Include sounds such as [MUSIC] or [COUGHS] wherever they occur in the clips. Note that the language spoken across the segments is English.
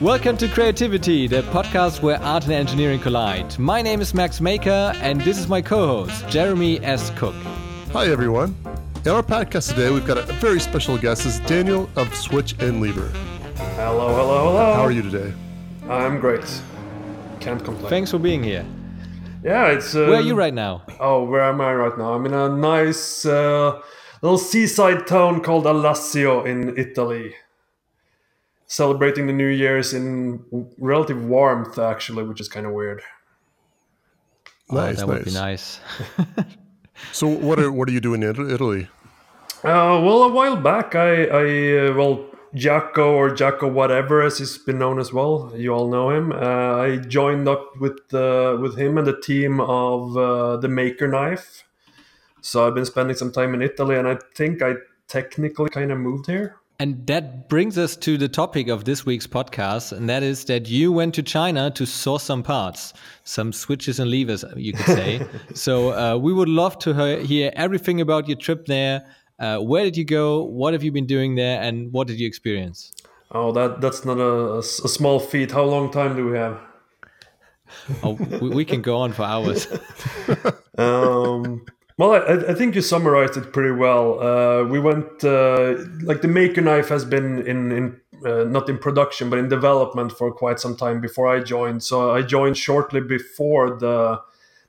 Welcome to Creativity, the podcast where art and engineering collide. My name is Max Maker, and this is my co host, Jeremy S. Cook. Hi, everyone. In our podcast today, we've got a very special guest. This is Daniel of Switch and Lever. Hello, hello, hello. How are you today? I'm great. Can't complain. Thanks for being here. Yeah, it's. Um, Where are you right now? Oh, where am I right now? I'm in a nice uh, little seaside town called Alassio in Italy. Celebrating the New Year's in relative warmth, actually, which is kind of weird. Nice, oh, that nice. would be nice. [LAUGHS] so, what are what are you doing in Italy? Uh, well, a while back, I, I uh, well, Jacko or Jacko whatever, as he's been known as well. You all know him. Uh, I joined up with uh, with him and the team of uh, the Maker Knife. So I've been spending some time in Italy, and I think I technically kind of moved here. And that brings us to the topic of this week's podcast, and that is that you went to China to source some parts, some switches and levers, you could say. [LAUGHS] so uh, we would love to hear, everything about your trip there. Uh, where did you go? What have you been doing there? And what did you experience? Oh, that that's not a small feat. How long time do we have? Oh, we, we can go on for hours. [LAUGHS] Um, well, I, I think you summarized it pretty well. Uh, we went uh, like the Maker Knife has been in in uh, not in production but in development for quite some time before I joined. So I joined shortly before the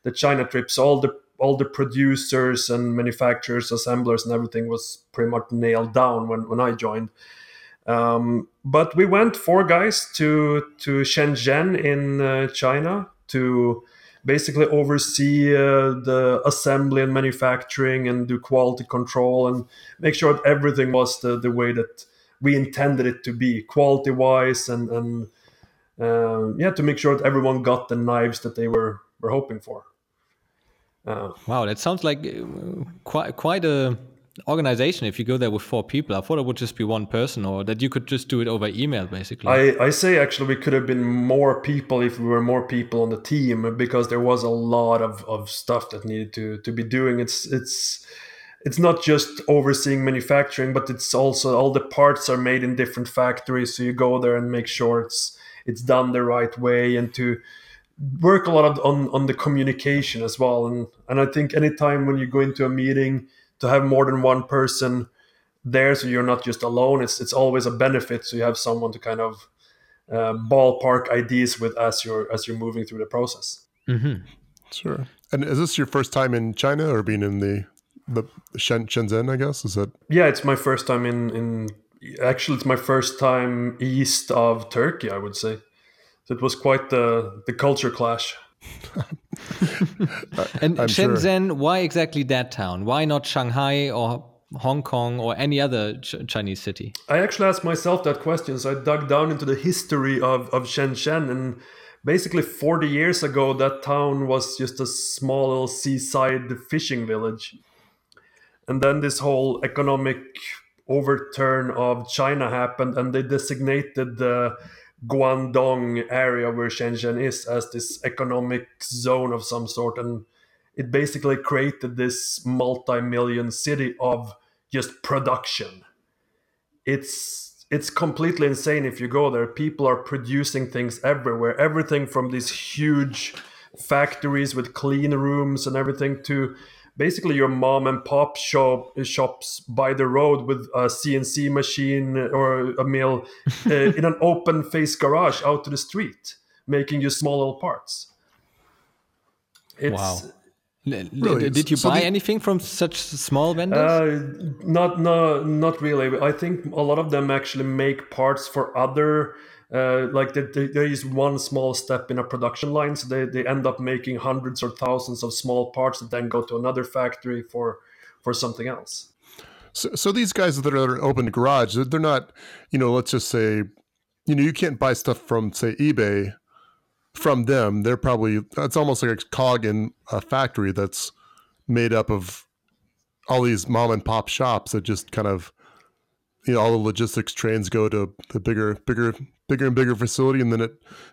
the China trip. So all the all the producers and manufacturers, assemblers, and everything was pretty much nailed down when when I joined. Um, but we went four guys to to Shenzhen in uh, China to basically oversee uh, the assembly and manufacturing and do quality control and make sure that everything was the, the way that we intended it to be quality wise and and uh, yeah to make sure that everyone got the knives that they were were hoping for. Uh, Wow, that sounds like uh, quite quite a organization. If you go there with four people, I thought it would just be one person, or that you could just do it over email, basically. I, I say actually we could have been more people if we were more people on the team because there was a lot of, of stuff that needed to, to be doing. It's it's it's not just overseeing manufacturing, but it's also all the parts are made in different factories. So you go there and make sure it's it's done the right way and to work a lot of, on on the communication as well. And and I think anytime when you go into a meeting to have more than one person there so you're not just alone it's it's always a benefit so you have someone to kind of uh, ballpark ideas with as you're as you're moving through the process mm-hmm. Sure. And is this your first time in China or being in the the Shen, Shenzhen? I guess is that yeah it's my first time in in actually it's my first time east of turkey i would say so it was quite the the culture clash [LAUGHS] And I'm sure. Shenzhen, why exactly that town? Why not Shanghai or Hong Kong or any other ch Chinese city? I actually asked myself that question. So I dug down into the history of, of Shenzhen. And basically, 40 years ago, that town was just a small little seaside fishing village. And then this whole economic overturn of China happened, and they designated the Guangdong area where Shenzhen is as this economic zone of some sort. And it basically created this multi-million city of just production it's it's completely insane if you go there people are producing things everywhere everything from these huge factories with clean rooms and everything to basically your mom and pop shop shops by the road with a cnc machine or a mill [LAUGHS] uh, in an open face garage out to the street making you small little parts it's Wow. Really? Did you So buy the- anything from such small vendors? Uh, not no not really. I think a lot of them actually make parts for other. Uh, like the, the, there is one small step in a production line, so they, they end up making hundreds or thousands of small parts that then go to another factory for for something else. so, so these guys that are open to garage? They're, not, you know. Let's just say, you know, you can't buy stuff from say eBay from them. They're probably that's almost like a cog in a factory that's made up of all these mom and pop shops that just kind of you know all the logistics trains go to the bigger bigger bigger and bigger facility and then it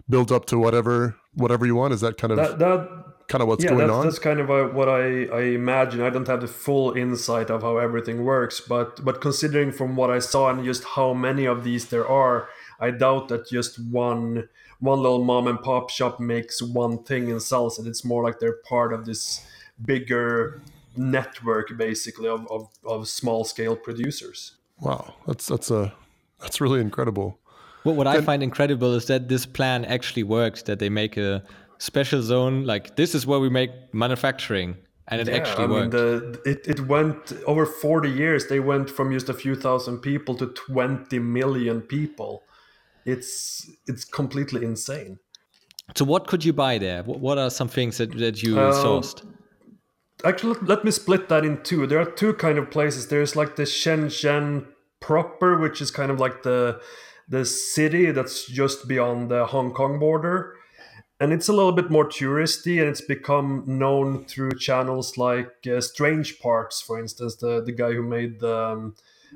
builds up to whatever whatever you want is that kind of That that kind of what's yeah, going that's, on that's kind of uh what I, I imagine. I don't have the full insight of how everything works, but but considering from what I saw and just how many of these there are, I doubt that just one one little mom and pop shop makes one thing and sells it. It's more like they're part of this bigger network, basically, of, of, of small scale producers. Wow, that's that's a that's really incredible. Well, what I find incredible is that this plan actually worked. That they make a special zone like this is where we make manufacturing, and it Yeah, actually I mean, the, it, it went over 40 years. They went from just a few thousand people to 20 million people. It's it's completely insane. so, what could you buy there? What, what are some things that, that you Um, sourced? Actually, let, let me split that in two. There are two kind of places. There's like the Shenzhen proper, which is kind of like the the city that's just beyond the Hong Kong border, and it's a little bit more touristy, and it's become known through channels like uh, Strange Parts, for instance, the the guy who made the um,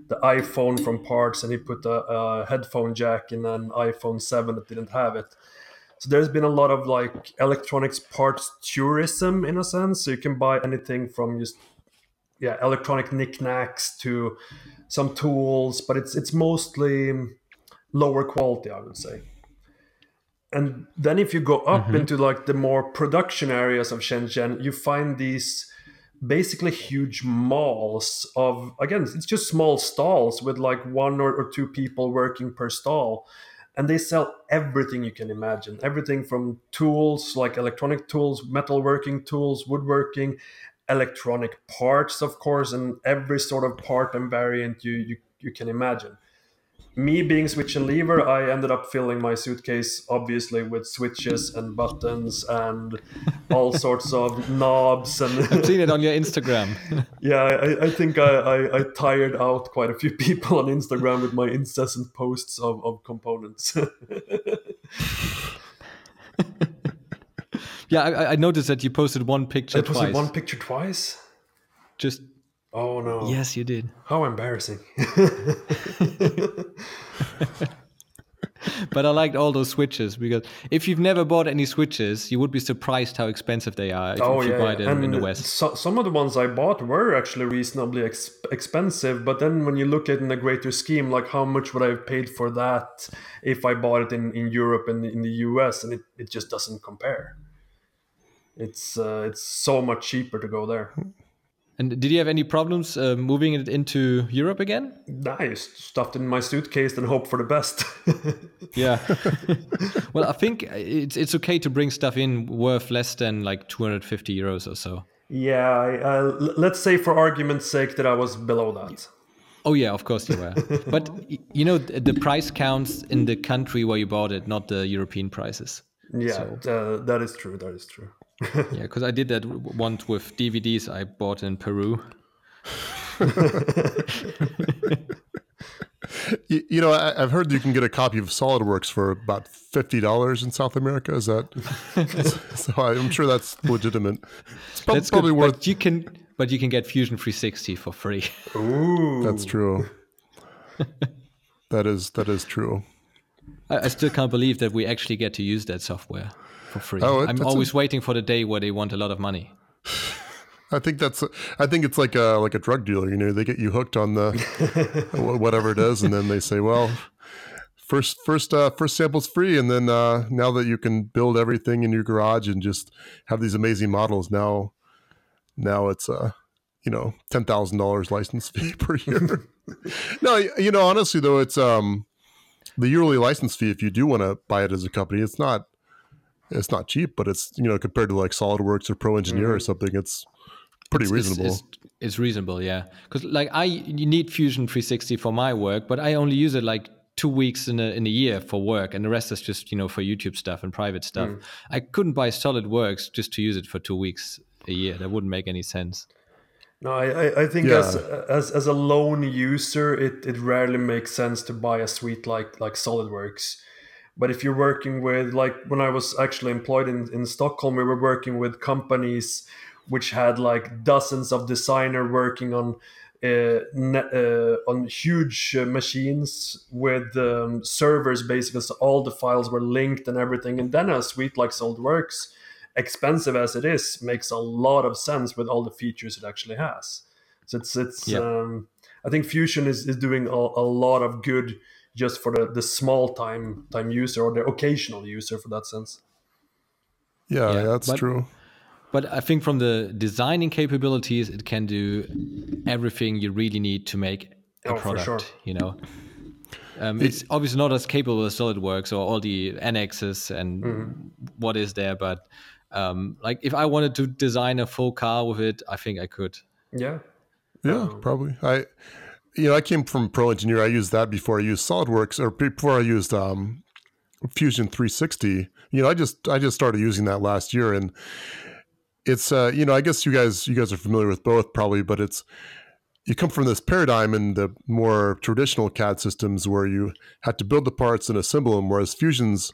the iPhone from parts, and he put a, a headphone jack in an iPhone Seven that didn't have it. So there's been a lot of like electronics parts tourism in a sense. So you can buy anything from just yeah electronic knickknacks to some tools, but it's it's mostly lower quality, I would say. And then if you go up mm-hmm. into like the more production areas of Shenzhen, you find these basically huge malls of again it's just small stalls with like one or, or two people working per stall. And they sell everything you can imagine. Everything from tools like electronic tools metalworking tools woodworking electronic parts of course and every sort of part and variant you you, you can imagine me being switch and lever i ended up filling my suitcase obviously with switches and buttons and all [LAUGHS] sorts of knobs and I've seen it on your Instagram. [LAUGHS] yeah, I, I think I, I, I tired out quite a few [LAUGHS] people on Instagram with my incessant posts of, of components. yeah, I, I noticed that you posted one picture It was twice. one picture twice? Just Oh no. yes, you did. How embarrassing. [LAUGHS] But I liked all those switches because if you've never bought any switches, you would be surprised how expensive they are if, oh if you yeah. buy them in the And West. So, some of the ones I bought were actually reasonably ex- expensive, but then when you look at it in a greater scheme, like how much would I have paid for that if I bought it in, in Europe and in the US, and it, it just doesn't compare. It's uh, it's so much cheaper to go there. And did you have any problems uh, moving it into Europe again? Nice. Stuffed in my suitcase and hope for the best. [LAUGHS] Yeah. [LAUGHS] well, I think it's it's okay to bring stuff in worth less than like 250 euros or so. yeah, uh, let's say for argument's sake that I was below that. Oh yeah, of course you were. [LAUGHS] but you know the price counts in the country where you bought it, not the European prices. Yeah, uh, that is true. That is true. [LAUGHS] Yeah, because I did that w- once with DVDs I bought in Peru. [LAUGHS] You, you know, I, I've heard you can get a copy of SolidWorks for about fifty dollars in South America. Is that? [LAUGHS] so I, I'm sure that's legitimate. It's prob- That's probably good, worth. but you can but you can get Fusion 360 for free. Ooh. That's true. that is that is true. I, I still can't believe that we actually get to use that software for free. Oh, it- I'm that's a- always waiting for the day where they want a lot of money. [LAUGHS] I think that's. I think it's like a like a drug dealer. You know, they get you hooked on the [LAUGHS] whatever it is, and then they say, "Well, first first uh, first sample's free, and then uh, now that you can build everything in your garage and just have these amazing models, now now it's uh you know ten thousand dollars license fee [LAUGHS] per year." no, you know, honestly though, it's um the yearly license fee if you do want to buy it as a company, it's not it's not cheap, but it's you know compared to like SolidWorks or Pro Engineer or something, it's pretty It's- reasonable. It's, it's reasonable, yeah. Because like I, you need Fusion 360 for my work, but I only use it like two weeks in a in a year for work, and the rest is just you know for YouTube stuff and private stuff. Mm. I couldn't buy SolidWorks just to use it for two weeks a year. That wouldn't make any sense. No, I, I- I think Yeah. as as as a lone user, it, it rarely makes sense to buy a suite like like SolidWorks. But if you're working with like when I was actually employed in, in Stockholm, we were working with companies which had like dozens of designer working on uh, uh, on huge uh, machines with um, servers basically. So all the files were linked and everything. And then a suite like SolidWorks expensive as it is makes a lot of sense with all the features it actually has. So it's it's um, i think fusion is, is doing a, a lot of good just for the, the small time time user or the occasional user for that sense. Yeah, Yeah, that's but- true. But I think from the designing capabilities, it can do everything you really need to make a Oh, for product. sure. You know, um, it's obviously not as capable as SolidWorks or all the annexes and Mm-hmm. what is there. But um, like, if I wanted to design a full car with it, I think I could. Yeah. Yeah, probably. I, you know, I came from Pro Engineer. I used that before I used SolidWorks, or before I used um, Fusion 360. You know, I just I just started using that last year, and it's uh, you know, I guess you guys you guys are familiar with both probably, but it's you come from this paradigm in the more traditional CAD systems where you had to build the parts and assemble them, whereas Fusion's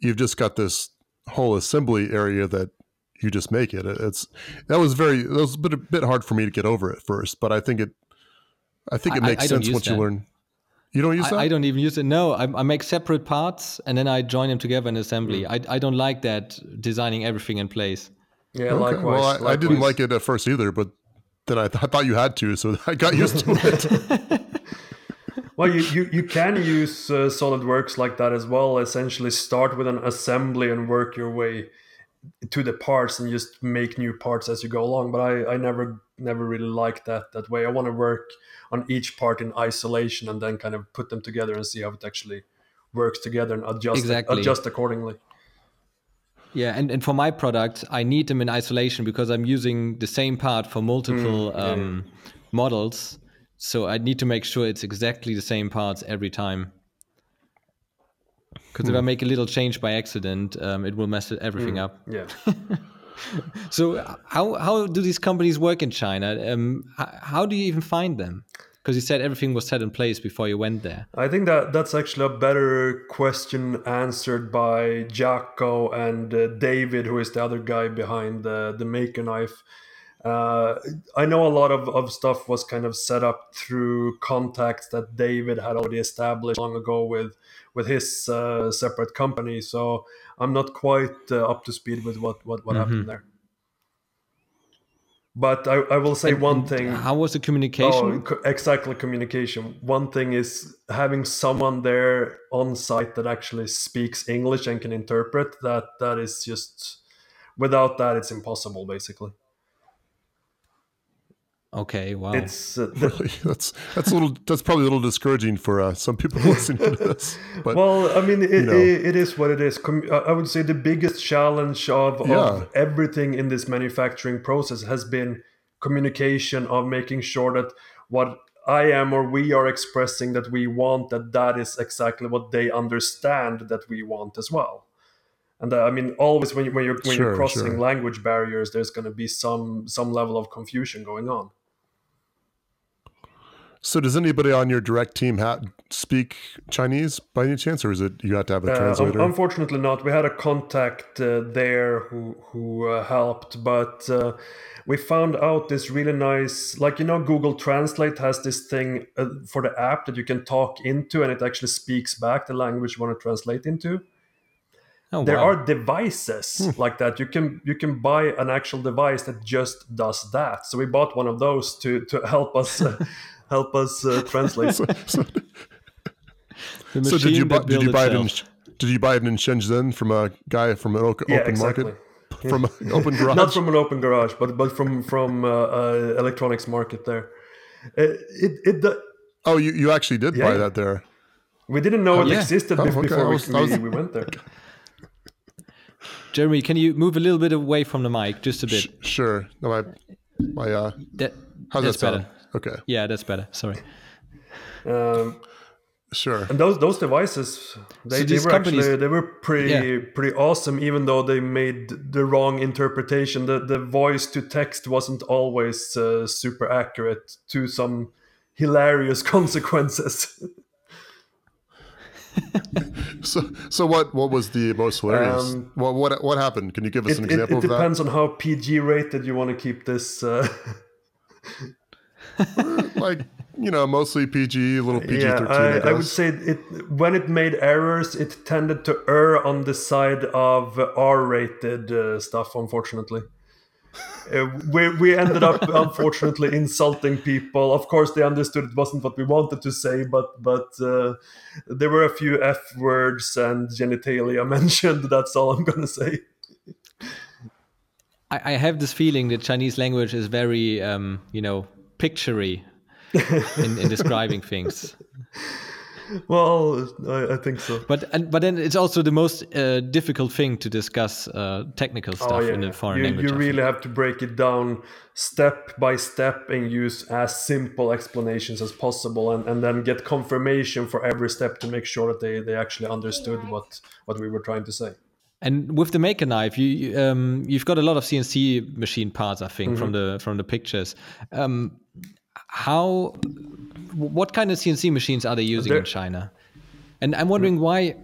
you've just got this whole assembly area that you just make it. It's that was very that was a bit a bit hard for me to get over at first, but I think it I think it makes I don't sense use once you learn. You don't use that? I, I don't even use it. No, I, I make separate parts and then I join them together in assembly. Mm. I, I don't like that designing everything in place. Yeah, Okay. likewise. Well, I, I didn't like it at first either, but then I, th- I thought you had to, so [LAUGHS] I got used to it. [LAUGHS] Well, you, you, you can use uh, SolidWorks like that as well. Essentially, start with an assembly and work your way to the parts and just make new parts as you go along. But I, I never never really liked that that way. I want to work on each part in isolation and then kind of put them together and see how it actually works together and adjust Exactly. adjust accordingly. Yeah, and, and for my product, I need them in isolation because I'm using the same part for multiple Mm, yeah, um, models. So I need to make sure it's exactly the same parts every time. Because Hmm. if I make a little change by accident, um, it will mess everything up. Yeah. [LAUGHS] So uh, how how do these companies work in China? Um, how, how do you even find them? Because you said everything was set in place before you went there. I think that that's actually a better question answered by Jaco and uh, David, who is the other guy behind the the Maker Knife. Uh, I know a lot of, of stuff was kind of set up through contacts that David had already established long ago with with his uh, separate company. So I'm not quite uh, up to speed with what what, what happened there. But I, I will say one thing. How was the communication? Oh, exactly. Communication. One thing is having someone there on site that actually speaks English and can interpret. That that is just without that, it's impossible. Basically, Okay, wow. it's uh, [LAUGHS] the, Really, that's that's a little that's probably a little discouraging for uh, some people [LAUGHS] listening to this. But well. I mean, it, know. it, it is what it is. Com- I I would say the biggest challenge of, Yeah. of everything in this manufacturing process has been communication of making sure that what I am or we are expressing that we want that that is exactly what they understand that we want as well. And uh, I mean, always when you, when you're when Sure, you're crossing sure. language barriers, there's going to be some some level of confusion going on. So, does anybody on your direct team ha- speak Chinese by any chance, or is it you have to have a Uh, un- translator? unfortunately, not. We had a contact uh, there who who uh, helped, but uh, we found out this really nice, like you know, Google Translate has this thing uh, for the app that you can talk into, and it actually speaks back the language you want to translate into. oh, There wow. are devices like that. You can you can buy an actual device that just does that. So we bought one of those to to help us. [LAUGHS] Help us uh, translate. [LAUGHS] so, so, so did you machine buy did you built buy it in did you buy it in Shenzhen from a guy from an o- yeah, open exactly. market [LAUGHS] from an open [LAUGHS] garage? not from an open garage, but but from from uh, uh, electronics market there. Uh, it it the, oh, you, you actually did buy that there. we didn't know it yeah. existed Oh, bef- okay. before I we, was- was- we, we went there. Jeremy, can you move a little bit away from the mic, just a bit? Sh- sure. No, my my uh, That, how's that's that sound? better. Okay, Yeah, that's better. Sorry. Um, sure. and those those devices, they, So they were actually they were pretty Yeah. pretty awesome. Even though they made the wrong interpretation, the the voice to text wasn't always uh, super accurate to some hilarious [LAUGHS] consequences. [LAUGHS] So so what what was the most hilarious? Um, what what what happened? Can you give us it, an example it of that? depends on how PG rated you want to keep this. Uh, [LAUGHS] [LAUGHS] Like you know, mostly PG, a little PG yeah, thirteen. I, I, I would say it when it made errors, it tended to err on the side of R-rated uh, stuff. Unfortunately, uh, we, we ended up [LAUGHS] unfortunately insulting people. Of course, they understood it wasn't what we wanted to say, but but uh, there were a few f words and genitalia [LAUGHS] mentioned. That's all I'm gonna say. I, I have this feeling that Chinese language is very, um, you know, picturey in, in describing [LAUGHS] things. Well, I, I, think so. But and, but then it's also the most uh, difficult thing to discuss uh, technical oh, stuff oh, yeah. in a foreign you, language. You really have to break it down step by step and use as simple explanations as possible, and, and then get confirmation for every step to make sure that they, they actually understood what what we were trying to say. And with the maker knife, you um, you've got a lot of CNC machine parts, I think, mm -hmm. from the from the pictures. Um, how what kind of CNC machines are they using They're, in China? And I'm wondering why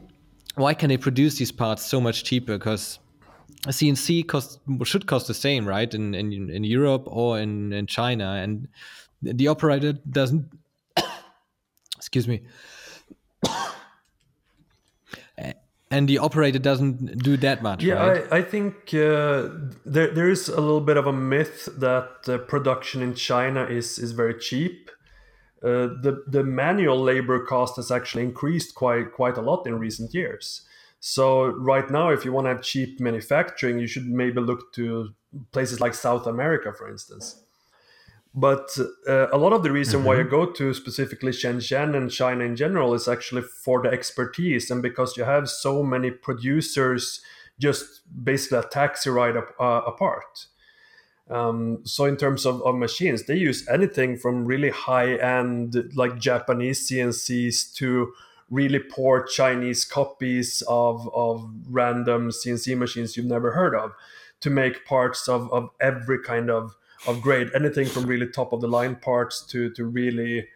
why can they produce these parts so much cheaper? Because a CNC cost should cost the same, right? In in, in Europe or in, in China, and the operator doesn't. [COUGHS] excuse me. And the operator doesn't do that much. Yeah, right? I, I think uh, there there is a little bit of a myth that uh, production in China is is very cheap. Uh, the the manual labor cost has actually increased quite quite a lot in recent years. So right now, if you want to have cheap manufacturing, you should maybe look to places like South America, for instance. But uh, a lot of the reason mm-hmm. why I go to specifically Shenzhen and China in general is actually for the expertise and because you have so many producers just basically a taxi ride up, uh, apart. Um, so in terms of, of machines, they use anything from really high end like Japanese CNCs to really poor Chinese copies of, of random CNC machines you've never heard of to make parts of, of every kind of of grade, anything from really top of the line parts to to really,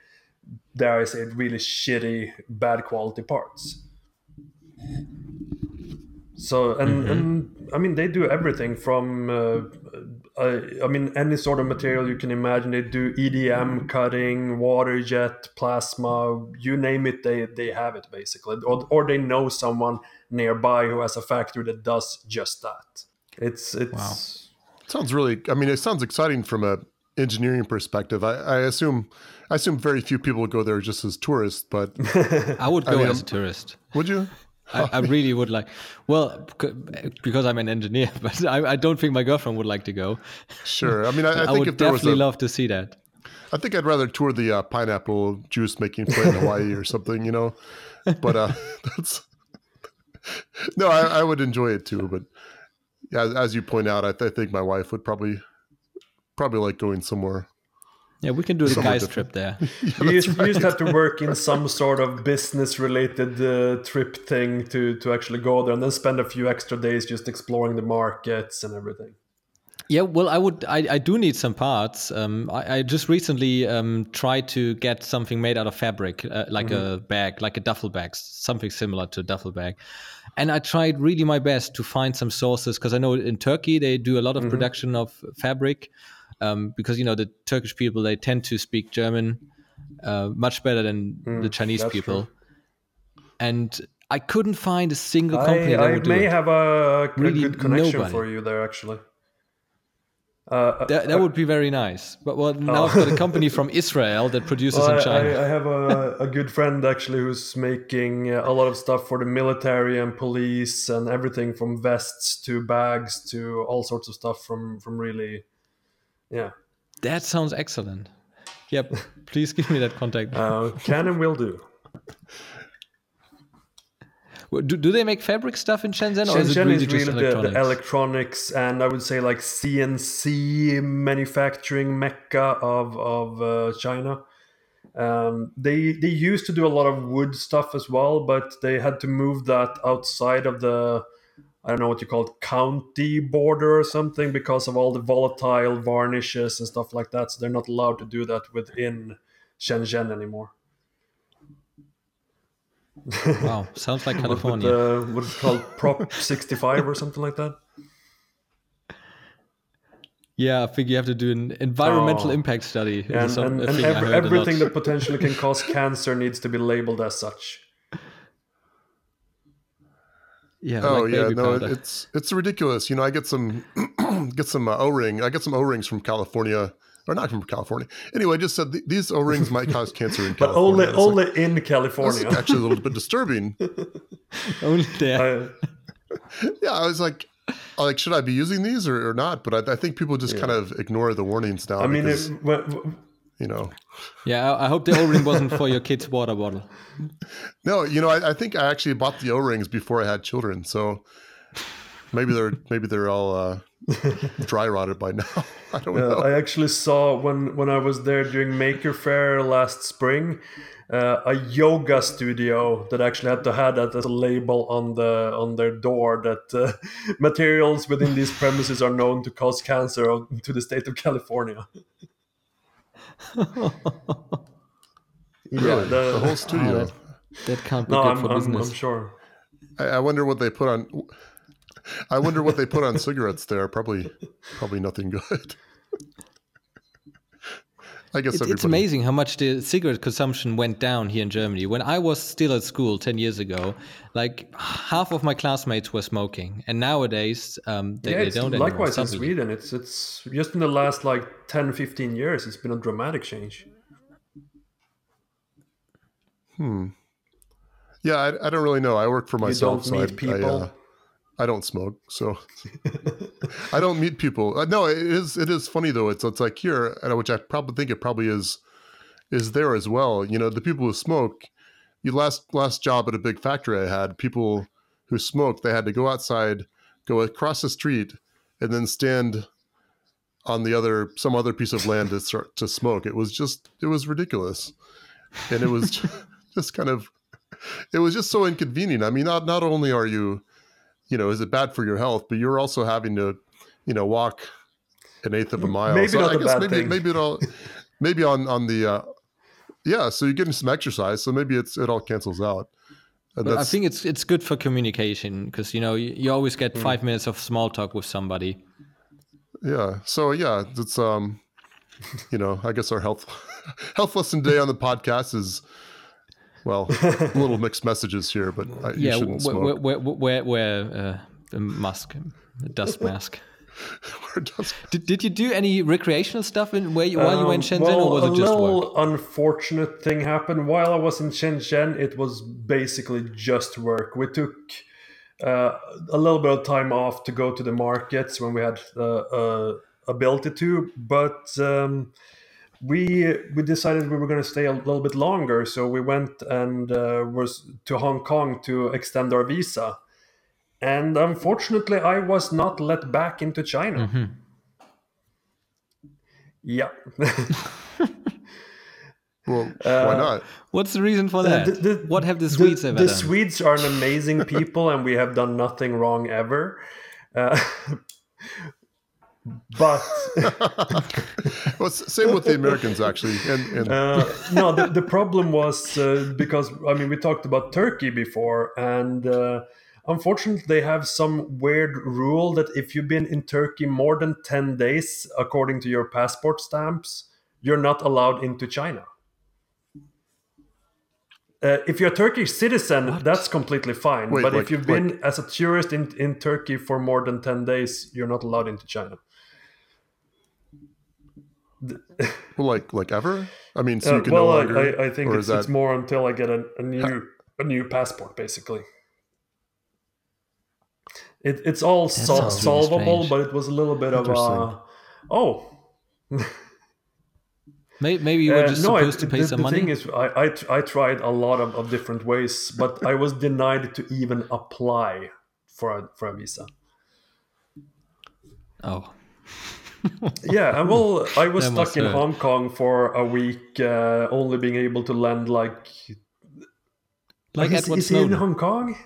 dare I say, it, really shitty, bad quality parts. So and mm-hmm. and I mean they do everything from uh, uh, I mean any sort of material you can imagine. They do EDM cutting, water jet, plasma, you name it. They they have it basically, or or they know someone nearby who has a factory that does just that. It's it's. Wow Sounds really. I mean, it sounds exciting from a engineering perspective. I, I assume, I assume very few people go there just as tourists, but [LAUGHS] I would go I mean, as a tourist. Would you? I, I, really would like. Well, because I'm an engineer, [LAUGHS] but I, I, don't think my girlfriend would like to go. Sure. I mean, I, I [LAUGHS] think would definitely a, love to see that. I think I'd rather tour the uh, pineapple juice making plant in Hawaii or something, you know. But uh, that's no, I, I would enjoy it too. But yeah, as you point out, I, th- I think my wife would probably probably like going somewhere yeah, we can do the guys trip there. [LAUGHS] yeah, you, used, right. you used to have to work in [LAUGHS] some sort of business related uh, trip thing to to actually go there and then spend a few extra days just exploring the markets and everything. Yeah, well, I would. I, I do need some parts. Um, I, I just recently um, tried to get something made out of fabric, uh, like mm-hmm. a bag, like a duffel bag, something similar to a duffel bag. And I tried really my best to find some sources because I know in Turkey they do a lot of mm-hmm. production of fabric um, because you know the Turkish people they tend to speak German uh, much better than mm, the Chinese people. True. And I couldn't find a single company I, that I would may do have a, a really good connection nobody. for you there actually. Uh, uh, that, that uh, would be very nice. But well, now oh. I've got a company from [LAUGHS] Israel that produces well, in China. I, I have a, a, good friend actually who's making a lot of stuff for the military and police and everything from vests to bags to all sorts of stuff from from really, yeah. That sounds excellent. Yep. Please give me that contact. Uh, can and will do. [LAUGHS] Do, do they make fabric stuff in Shenzhen, Shenzhen or is it really, is really electronics? The, the electronics and I would say like CNC manufacturing mecca of of uh, China. Um, they they used to do a lot of wood stuff as well, but they had to move that outside of the I don't know what you call it, county border or something because of all the volatile varnishes and stuff like that. So they're not allowed to do that within Shenzhen anymore. Wow, sounds like [LAUGHS] California. what, uh, what is it called? Prop 65 or something like that? Yeah, I think you have to do an environmental oh. impact study. And, some, and, and every, everything that potentially can cause [LAUGHS] cancer needs to be labeled as such. Yeah. Oh like yeah, no, powder. it's it's ridiculous. You know, I get some [CLEARS THROAT] get some uh, O ring. I get some O rings from California, or not from California. Anyway, I just said th- these O rings might cause [LAUGHS] cancer in But California. only It's like, only in this is California. actually a little bit [LAUGHS] disturbing. [LAUGHS] only there. I- Yeah, I was like, like should I be using these or, or not? But I, I think people just kind of ignore the warnings now. I mean, because, it, when- you know, yeah, I, I hope the O-ring wasn't for your kid's water bottle. no, you know, I, I think I actually bought the O rings before I had children, so maybe they're [LAUGHS] maybe they're all uh, dry rotted by now. [LAUGHS] I don't Uh, know. I actually saw when when I was there during Maker Faire last spring, uh, a yoga studio that actually had to have that as a label on the on their door that uh, [LAUGHS] materials within these premises are known to cause cancer to the state of California. yeah, the, the whole studio. that- That can't be no, good I'm, for I'm, business. I'm sure. I, I wonder what they put on. I wonder what they put on cigarettes there. Probably, probably nothing good. I guess It's, it's amazing how much the cigarette consumption went down here in Germany. When I was still at school 10 years ago, like half of my classmates were smoking. And nowadays, um, they, yeah, they it's don't anymore, likewise in. Sweden. It's it's just in the last like 10, 15 years, it's been a dramatic change. Hmm. Yeah, I, I don't really know. I work for myself, don't so meet I, people? I, uh, I don't smoke, so I don't meet people. Uh, no, it is it is funny though. It's it's like here, which I probably think it probably is is there as well. You know, the people who smoke. You last last job at a big factory I had, people who smoked, they had to go outside, go across the street, and then stand on the other some other piece of land to start to smoke. It was just it was ridiculous, and it was [LAUGHS] just kind of it was just so inconvenient. I mean, not not only are you, you know, is it bad for your health, but you're also having to, you know, walk an eighth of a mile. Maybe so not I a guess bad maybe thing. maybe it all [LAUGHS] maybe on on the uh, yeah. So you're getting some exercise, so maybe it's it all cancels out. And But I think it's it's good for communication because you know you, you always get five minutes of small talk with somebody. yeah. So yeah, it's um, you know, I guess our health [LAUGHS] health lesson today on the podcast is. Well, a [LAUGHS] little mixed messages here, but I, you yeah, shouldn't where, smoke. where, where, where, where uh, the mask, the dust [LAUGHS] mask. Where does- Did, did you do any recreational stuff in where you, while you were in Um, Shenzhen, well, or was a it just little work? unfortunate thing happened while I was in Shenzhen. It was basically just work. We took uh, a little bit of time off to go to the markets when we had uh, uh, ability to, but um, we we decided we were going to stay a little bit longer. So we went and uh, was to Hong Kong to extend our visa. And unfortunately, I was not let back into China. Mm-hmm. Yeah. [LAUGHS] well, why not? What's the reason for that? Uh, the- the- what have the Swedes the, ever the done? Swedes are an amazing [LAUGHS] people, and we have done nothing wrong ever. Uh, [LAUGHS] but [LAUGHS] well, s- same with the Americans actually, and and uh, no, the, the problem was uh, because I mean we talked about Turkey before, and uh, unfortunately they have some weird rule that if you've been in Turkey more than ten days, according to your passport stamps, you're not allowed into China. Uh, if you're a Turkish citizen, that's completely fine. Wait, but like- if you've like- been as a tourist in, in Turkey for more than 10 days, you're not allowed into China. Well, like like ever. I mean, so Uh, you can well, no I, longer. I, I think or it's, is it's more until I get a, a new a new passport, basically. It, it's all sol- sounds really solvable, strange. but it was a little bit of a oh. [LAUGHS] May- Maybe you were Uh, just no, supposed it- to pay the, some the money. thing is, I, I, I tried a lot of, of different ways, but I was denied to even apply for a, for a visa. oh, [LAUGHS] Yeah, and well, I was That stuck in hurt. Hong Kong for a week, uh, only being able to land like. like is, Edward is he in Hong Kong?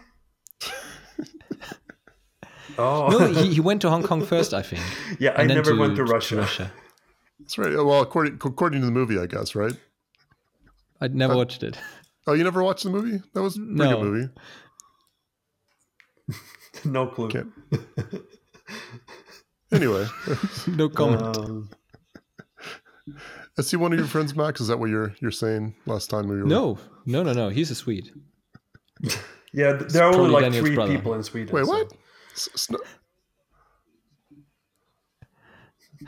[LAUGHS] oh, no, he, he went to Hong Kong first, I think. [LAUGHS] yeah, I and then never to- went to to Russia. Russia. That's right. Well, according according to the movie, I guess, right? I'd never watched it. Oh, you never watched the movie? That was a pretty No. good movie. no clue. Can't- Anyway, [LAUGHS] No comment. Um, I see one of your friends, Max. Is that what you're you're saying last time we were? no, no, no, no. He's a Swede. Yeah, th- there are only like Daniel's three brother. people in Sweden. Wait, what? S- Sno-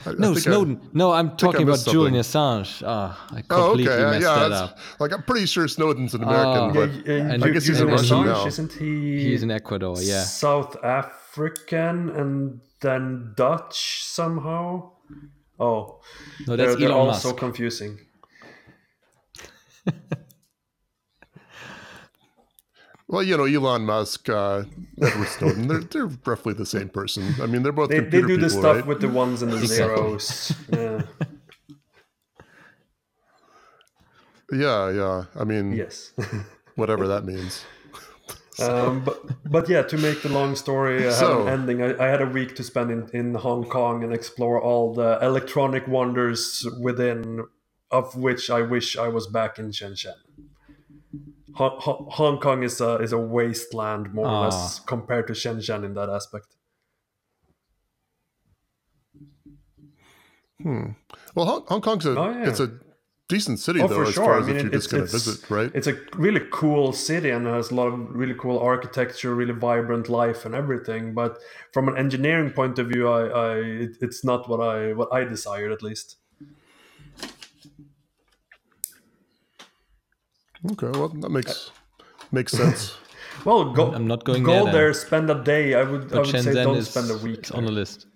I- I No, I- Snowden. no, I'm talking about missed Julian. Assange. Ah, I Oh, okay. Yeah, messed yeah, that up. Like, I'm pretty sure Snowden's an American, Oh. but Yeah, and and I guess he's in Julian Russia Assange, now. Isn't he? He's in Ecuador, yeah. South African and then Dutch somehow. Oh, No, they're, that's they're Elon also Musk. confusing. [LAUGHS] well, you know, Elon Musk, uh, Edward Snowden, they're they're roughly the same person. I mean, they're both They, they computer do the people, stuff right? with the ones and the zeros. [LAUGHS] Yeah. Yeah, yeah. I mean, yes. [LAUGHS] whatever that means. Um, but but yeah, to make the long story uh, So- an ending, I, I had a week to spend in, in Hong Kong and explore all the electronic wonders within, of which I wish I was back in Shenzhen. Hong Kong is a is a wasteland more or Ah. less compared to Shenzhen in that aspect. Hmm. Well, Hong, Hong Kong's a Oh, yeah. it's a decent city Oh, though, for as sure. far I as mean, if you're just going to visit, right? It's a really cool city and has a lot of really cool architecture, really vibrant life and everything. But from an engineering point of view, I, I it, it's not what I what I desired at least. Okay, well, that makes uh, makes sense. [LAUGHS] Well, go, I'm not going go there there, spend a day. I would, I But would say don't is spend a week. it's on the list.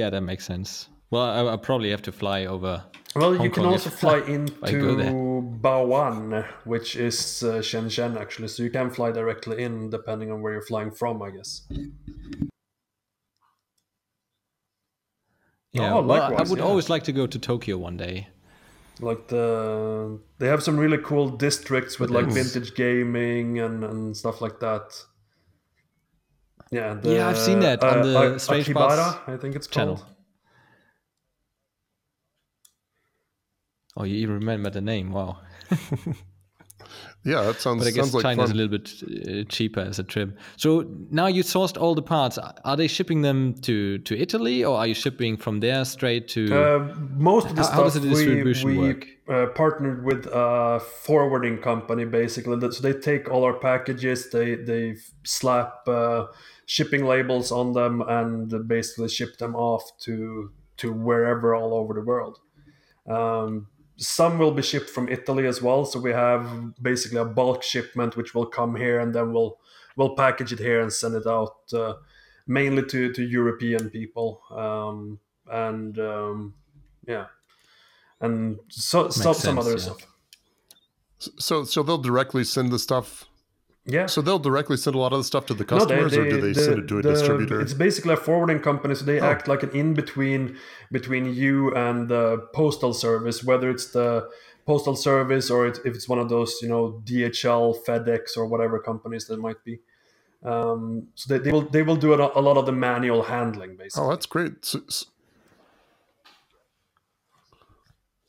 Yeah, that makes sense. Well, I, I probably have to fly over. Well, you can Kong also fly [LAUGHS] into. Baoan, which is uh, Shenzhen actually. So you can fly directly in, depending on where you're flying from, I guess. Yeah, Oh, well, I would yeah. always like to go to Tokyo one day. Like the they have some really cool districts with like Yes. vintage gaming and, and stuff like that. Yeah, the, Yeah, I've seen that on the A- Strange Akihabara, Spots I think it's channel. called. Oh, you even remember the name? Wow. [LAUGHS] Yeah, that sounds But I guess sounds like China's fun. a little bit uh, cheaper as a trip. So now you sourced all the parts. Are they shipping them to, to Italy or are you shipping from there straight to? Uh, most of the How- how does stuff the we, distribution we work? uh, partnered with a forwarding company basically. So they take all our packages, they they slap uh, shipping labels on them, and basically ship them off to to wherever all over the world. Um, some will be shipped from Italy as well. So we have basically a bulk shipment which will come here, and then we'll we'll package it here and send it out uh, mainly to to European people. Um, and um, yeah, and so, some some sense, other yeah. stuff. So so they'll directly send the stuff. Yeah. So they'll directly send a lot of the stuff to the No, customers, or do they the- send it to a the- distributor? It's basically a forwarding company, so they Oh. act like an in between between you and the postal service, whether it's the postal service or it, if it's one of those, you know, DHL, FedEx, or whatever companies that might be. Um, so they, they will they will do a, lot- a lot of the manual handling, basically. Oh, that's great. So,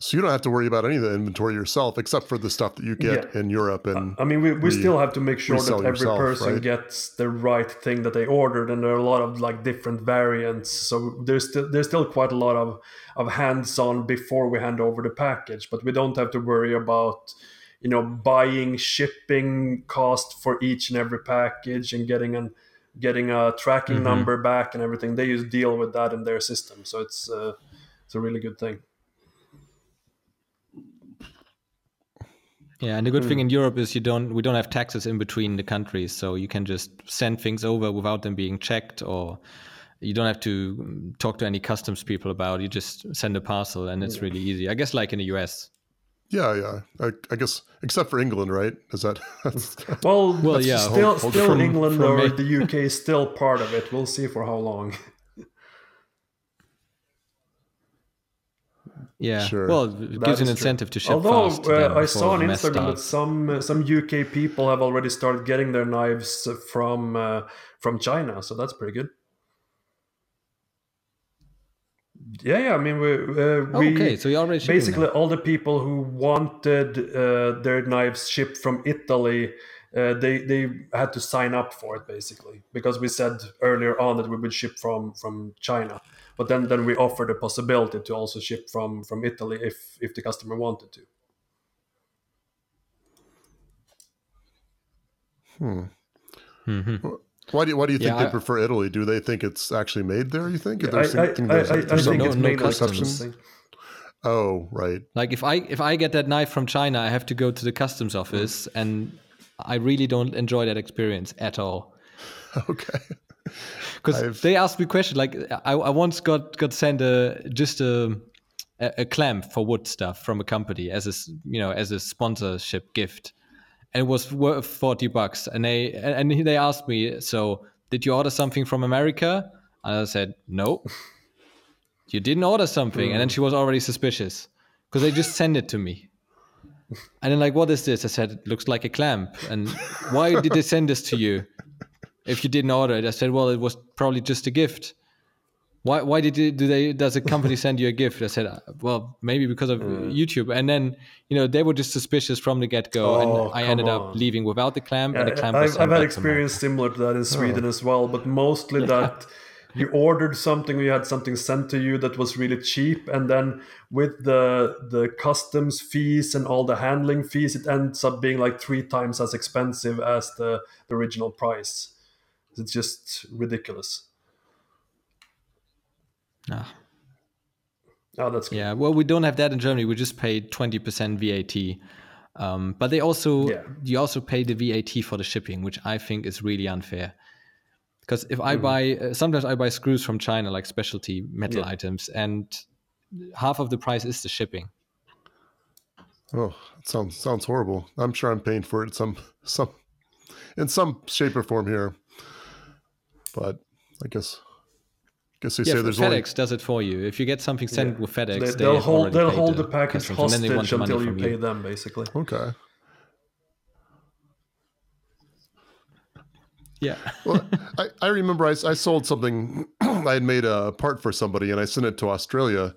so you don't have to worry about any of the inventory yourself, except for the stuff that you get Yeah. in Europe. And I mean, we, we re- still have to make sure that every yourself, person right? gets the right thing that they ordered, and there are a lot of like different variants. So there's still there's still quite a lot of of hands-on before we hand over the package, but we don't have to worry about you know buying shipping cost for each and every package and getting an getting a tracking Mm-hmm. number back and everything. They just deal with that in their system, so it's uh, it's a really good thing. Yeah, and the good thing Hmm. in Europe is you don't we don't have taxes in between the countries, so you can just send things over without them being checked, or you don't have to mm, talk to any customs people about. it. You just send a parcel, and it's really easy. I guess like in the US. yeah, yeah. I, I guess except for England, right? Is that [LAUGHS] [LAUGHS] Well, Well, yeah, still hold- hold still from- England from or me. the UK is still part of it. We'll see for how long. Yeah. Sure. Well, it That gives you an true. incentive to ship Although fast. uh, then I saw on Instagram that some uh, some UK people have already started getting their knives from uh, from China, so that's pretty good. Yeah, yeah. I mean, we uh, Oh, we okay, so you're already basically all the people who wanted uh, their knives shipped from Italy uh, they they had to sign up for it basically because we said earlier on that we would ship from from China, but then then we offered the possibility to also ship from from Italy if if the customer wanted to. Hmm. Mm-hmm. Why do, why do you think yeah, they prefer Italy? Do they think it's actually made there? You think? Yeah, I, something I, I, I, it's no, made customs. Oh, right. Like if I if I get that knife from China, I have to go to the customs office mm. and I really don't enjoy that experience at all. [LAUGHS] Okay. Because they asked me question like I, I once got got sent a just a, a a clamp for wood stuff from a company as a you know as a sponsorship gift, and it was worth forty bucks. And they and they asked me, so did you order something from America? And I said no. [LAUGHS] You didn't order something, and then hmm. she was already suspicious because they just sent it to me. [LAUGHS] And then like, what is this? I said, it looks like a clamp. And why did they send this to you? If you didn't order it, I said, well, it was probably just a gift. Why? Why did you, do they? Does a company send you a gift? I said, uh, well, maybe because of YouTube. And then you know they were just suspicious from the get go, Oh, and I ended on. up leaving without the clamp, and the clamp was I've, sent I've had back to my- experience similar to that in Sweden as well, but mostly [LAUGHS] that you ordered something, you had something sent to you that was really cheap, and then with the the customs fees and all the handling fees, it ends up being like three times as expensive as the, the original price. It's just ridiculous. Ah. Oh, that's good. Yeah, well, we don't have that in Germany. We just pay twenty percent VAT, um, but they also Yeah. you also pay the VAT for the shipping, which I think is really unfair. Because if Mm. I buy, uh, sometimes I buy screws from China, like specialty metal Yeah. items, and half of the price is the shipping. Oh, it sounds sounds horrible. I'm sure I'm paying for it some some in some shape or form here. But I guess guess they Yeah, say there's FedEx only does it for you. If you get something sent Yeah. with FedEx, They, they they'll have hold they'll hold the package customs, and then they want hostage the until you from pay them, basically. okay. Yeah, [LAUGHS] Well, I, I remember I, I sold something. [CLEARS THROAT] I had made a part for somebody, and I sent it to Australia.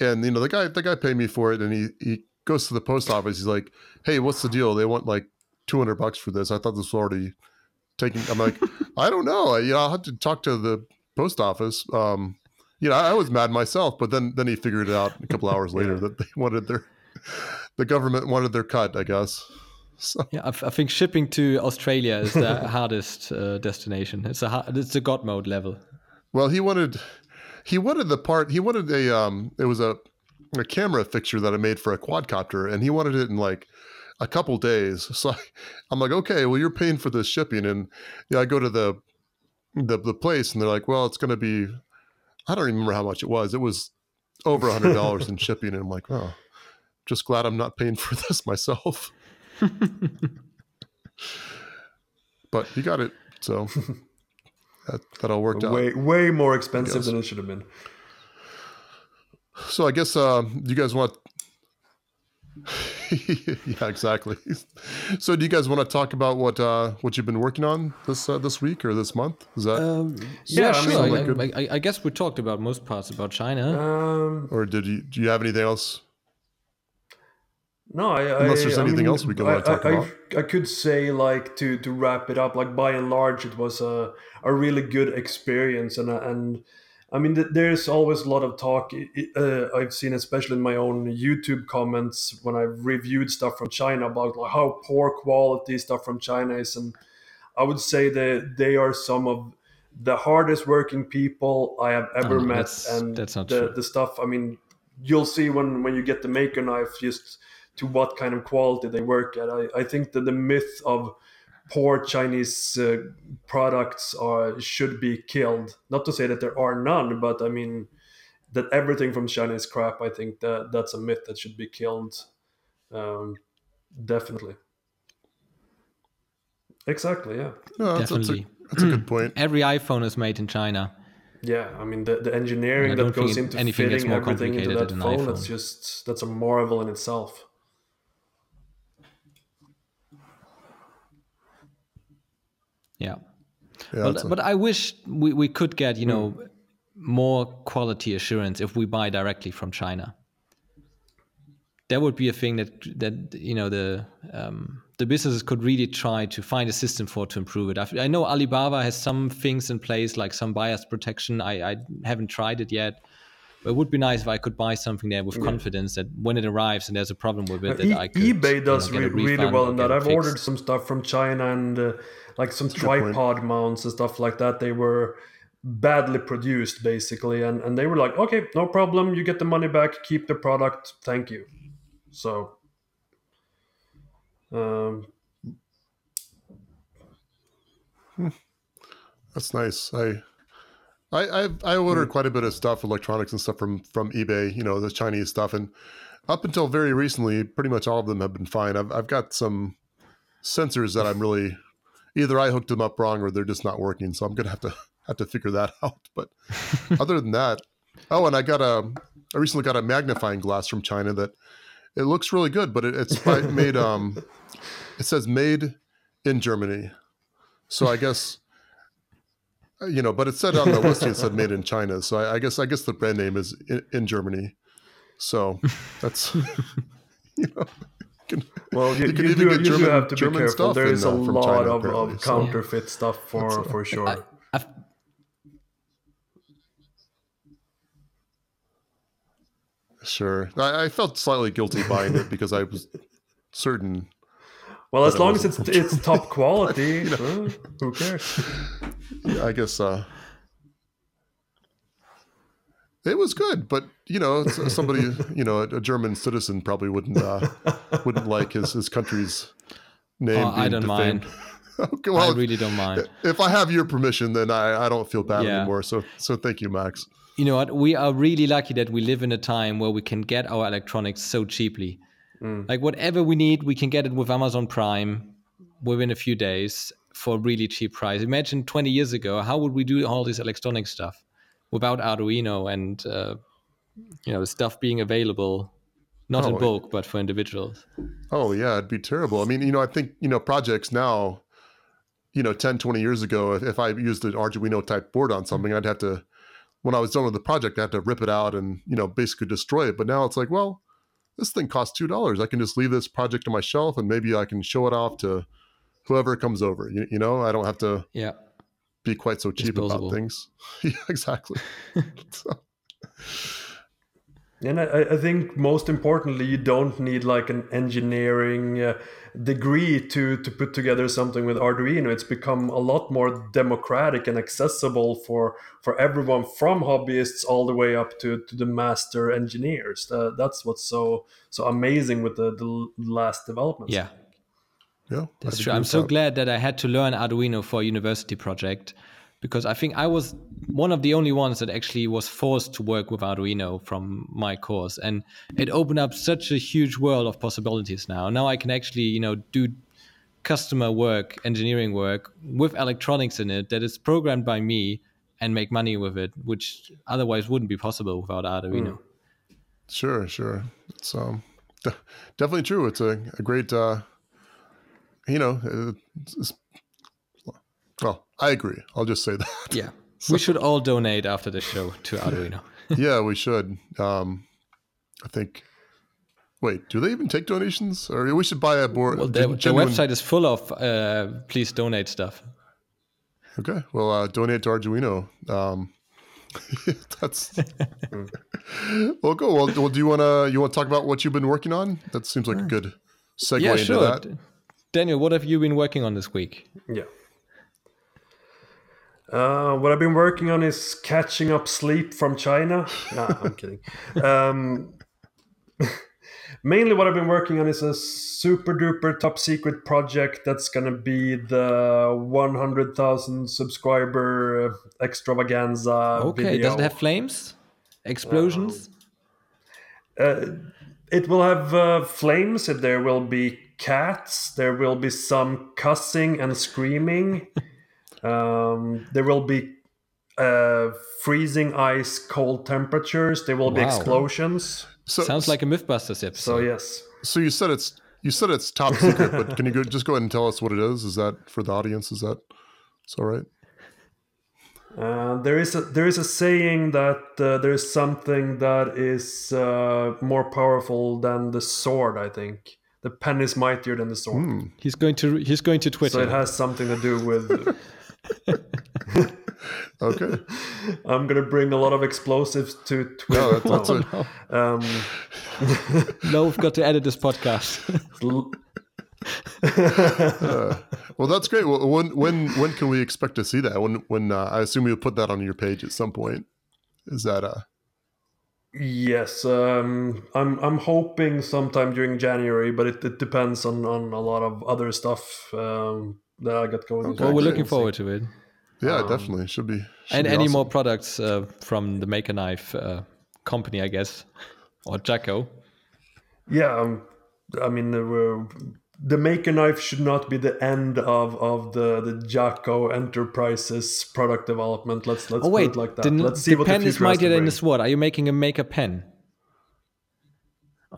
And you know, the guy the guy paid me for it, and he he goes to the post office. He's like, "Hey, what's the deal? They want like two hundred bucks for this. I thought this was already taken." I'm like, [LAUGHS] "I don't know. I, you know, I'll have to talk to the post office." Um, you know, I, I was mad myself, but then then he figured it out a couple hours [LAUGHS] later that they wanted their the government wanted their cut. I guess. [LAUGHS] So, yeah. I, f- I think shipping to Australia is the [LAUGHS] hardest uh, destination. It's a it's a god mode level. Well, he wanted he wanted the part he wanted a um it was a a camera fixture that I made for a quadcopter and he wanted it in like a couple days. [LAUGHS] So I, I'm like, okay, well you're paying for this shipping and yeah, I go to the the the place and they're like, well, it's going to be I don't remember how much it was. It was over a hundred dollars in shipping and I'm like, oh, just glad I'm not paying for this myself. But he got it, so [LAUGHS] that that all worked out. Way way more expensive than it should have been. So I guess uh, you guys want. [LAUGHS] yeah, exactly. So do you guys want to talk about what uh, what you've been working on this uh, this week or this month? Is that Um, Yeah, yeah, sure. I, like I, I, I guess we talked about most parts about China. Um, or did you do you have anything else? No, I, Unless I, there's I anything mean, else we can I, wanna talk I, about. I, I could say like to to wrap it up, like by and large, it was a a really good experience, and and I mean, there's always a lot of talk. i- i- Uh, I've seen, especially in my own YouTube comments when I've reviewed stuff from China about like how poor quality stuff from China is, and I would say that they are some of the hardest working people I have ever Oh, met, that's- and that's not the, true. the stuff. I mean, you'll see when when you get the maker knife, just to what kind of quality they work at. I, I think that the myth of poor Chinese uh, products are should be killed. Not to say that there are none, but I mean that everything from China is crap. I think that that's a myth that should be killed. Um, definitely. Exactly. Yeah. No, that's, that's, a, Definitely. that's a good point. Every iPhone is made in China. Yeah, I mean the, the engineering that goes into fitting everything into that complicated than an phone, that's just that's a marvel in itself. Yeah. Yeah, But, a- but I wish we, we could get, you know, Hmm. more quality assurance if we buy directly from China. That would be a thing that that you know the um, the businesses could really try to find a system for to improve it. I, I know Alibaba has some things in place like some bias protection. I, I haven't tried it yet, But it would be nice if I could buy something there with confidence that when it arrives and there's a problem with it, that E- I could. eBay does you know, get a re- really well in that. I've fixed. ordered some stuff from China and uh, like some a good point. tripod mounts and stuff like that. They were badly produced basically, and and they were like, okay, no problem, you get the money back, keep the product, thank you. So. Um, That's nice. I I I, I ordered quite a bit of stuff, electronics and stuff from from eBay. You know, the Chinese stuff, and up until very recently, pretty much all of them have been fine. I've I've got some sensors that I'm really either I hooked them up wrong or they're just not working. So I'm gonna have to [LAUGHS] have to figure that [LAUGHS] out. But other than that, oh, and I got a I recently got a magnifying glass from China that it looks really good, but it, it's [LAUGHS] made um it says made in Germany. So I guess you know, but it said on the listing it said made in China. So I, I guess I guess the brand name is in, in Germany. So that's [LAUGHS] you know. can- well, you, You can you do, get you do German- have to be German careful. stuff There in, a uh, lot China, of, of so- counterfeit stuff for for sure. I, I've, Sure, I, I felt slightly guilty buying it because I was certain. Well, as long as it's [LAUGHS] it's top [LAUGHS] quality, uh, who cares? [LAUGHS] I guess uh, it was good, but you know, somebody you know, a, a German citizen probably wouldn't uh, wouldn't like his his country's name. Oh, I don't mind. defamed. okay, I really don't mind. if I have your permission, then I, I don't feel bad Yeah. anymore. So so thank you, Max. You know what? We are really lucky that we live in a time where we can get our electronics so cheaply. Like whatever we need, we can get it with Amazon Prime within a few days for a really cheap price. Imagine 20 years ago, how would we do all this electronic stuff without Arduino and uh, you know stuff being available, not in Oh, bulk but for individuals? Oh yeah, it'd be terrible. I mean, you know, I think, you know, projects now, you know, 10, 20 years ago, if, if I used an Arduino type board on something, I'd have to, when I was done with the project, I had to rip it out and, you know, basically destroy it. But now it's like, well, this thing costs $2. I can just leave this project on my shelf and maybe I can show it off to whoever comes over. You, you know, I don't have to Yeah. be quite so cheap about things. [LAUGHS] yeah, exactly. [LAUGHS] so, And I, I think most importantly, you don't need like an engineering uh, degree to to put together something with Arduino. It's become a lot more democratic and accessible for for everyone, from hobbyists all the way up to, to the master engineers. Uh, that's what's so so amazing with the, the last developments. Yeah. yeah. That's true. I'm so glad that I had to learn Arduino for a university project because I think I was one of the only ones that actually was forced to work with Arduino from my course. And it opened up such a huge world of possibilities now. Now I can actually, you know, do customer work, engineering work with electronics in it that is programmed by me and make money with it, which otherwise wouldn't be possible without Arduino. Sure, sure. It's um, de- definitely true. It's a, a great, uh, you know, it's, it's- I agree. I'll just say that. Yeah. [LAUGHS] We should all donate after the show to Arduino. [LAUGHS] yeah, we [LAUGHS] should. Um, I think. Wait, do they even take donations? Or we should buy a board. Well, gen- their, their genuine- website is full of uh, please donate stuff. Okay, well, uh, donate to Arduino. Um, that's well, go. Well, well, do you want to you want to talk about what you've been working on? That seems like a good segue yeah, into sure. that. Daniel, what have you been working on this week? Yeah. Uh, what I've been working on is catching up sleep from China. [LAUGHS] Nah, I'm kidding. Um, [LAUGHS] mainly, what I've been working on is a super duper top secret project that's gonna be the 100,000 subscriber uh, extravaganza. Okay, video. does it have flames? Explosions? Uh, it will have uh, flames. There will be cats. There will be some cussing and screaming. [LAUGHS] um, there will be uh, freezing ice, cold temperatures. There will be explosions. So, Sounds like a Mythbusters episode. So yes, So you said it's you said it's top secret, but can you go, just go ahead and tell us what it is? Is that for the audience? Is that is all right? uh, there is a there is a saying that uh, there is something that is uh, more powerful than the sword. I think the pen is mightier than the sword. He's going to he's going to Twitter. So it has something to do with [LAUGHS] Okay. I'm gonna bring a lot of explosives to Twitter. No, that's, that's it. um, [LAUGHS] no, we've got to edit this podcast. [LAUGHS] [LAUGHS] Uh, well, that's great. Well, when when when can we expect to see that? When when uh, I assume you'll put that on your page at some point. Is that uh? yes, um, I'm I'm hoping sometime during January, but it, it depends on on a lot of other stuff um, that I got going. Okay, well, we're great. looking forward to it. Yeah, Um, definitely should be. should And be any awesome. more products uh, from the Maker Knife uh, company, I guess, or Jacko. Yeah, um, I mean the uh, the Maker Knife should not be the end of of the the Jacko Enterprises product development. Let's let's Oh wait, put it like that. the, let's see the what pen the is future has to mightier than the sword. Are you making a Maker pen?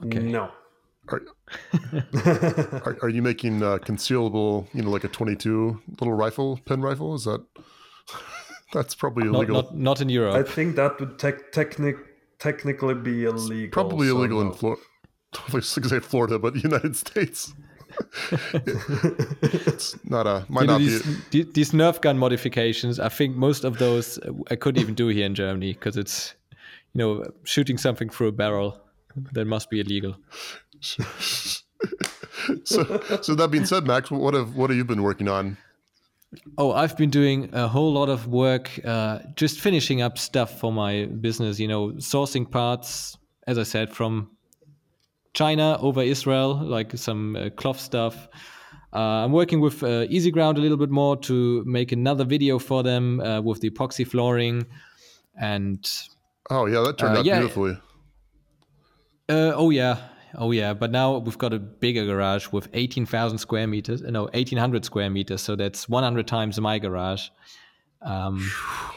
Okay. No. Are, [LAUGHS] are, are you making uh, concealable? You know, like a twenty-two little rifle, pen rifle? Is that? [LAUGHS] That's probably Not, illegal. not, not in Europe. I think that would tec- technic- technically be illegal. probably so illegal no. in Florida. [LAUGHS] I was going to say Florida, but United States. it's not a might you know, not these, be. the- these Nerf gun modifications, I think most of those uh, I couldn't even do here in Germany because it's, you know, shooting something through a barrel. That must be illegal. [LAUGHS] So, so that being said, Max, what have what have you been working on? Oh, I've been doing a whole lot of work, uh, just finishing up stuff for my business. You know, sourcing parts, as I said, from China over Israel, like some uh, cloth stuff. Uh, I'm working with uh, Easy Ground a little bit more to make another video for them uh, with the epoxy flooring, and Oh yeah, that turned Uh, out yeah. beautifully. Uh, oh yeah, oh yeah. But now we've got a bigger garage with eighteen thousand square meters. No, eighteen hundred square meters. So that's one hundred times my garage. Um,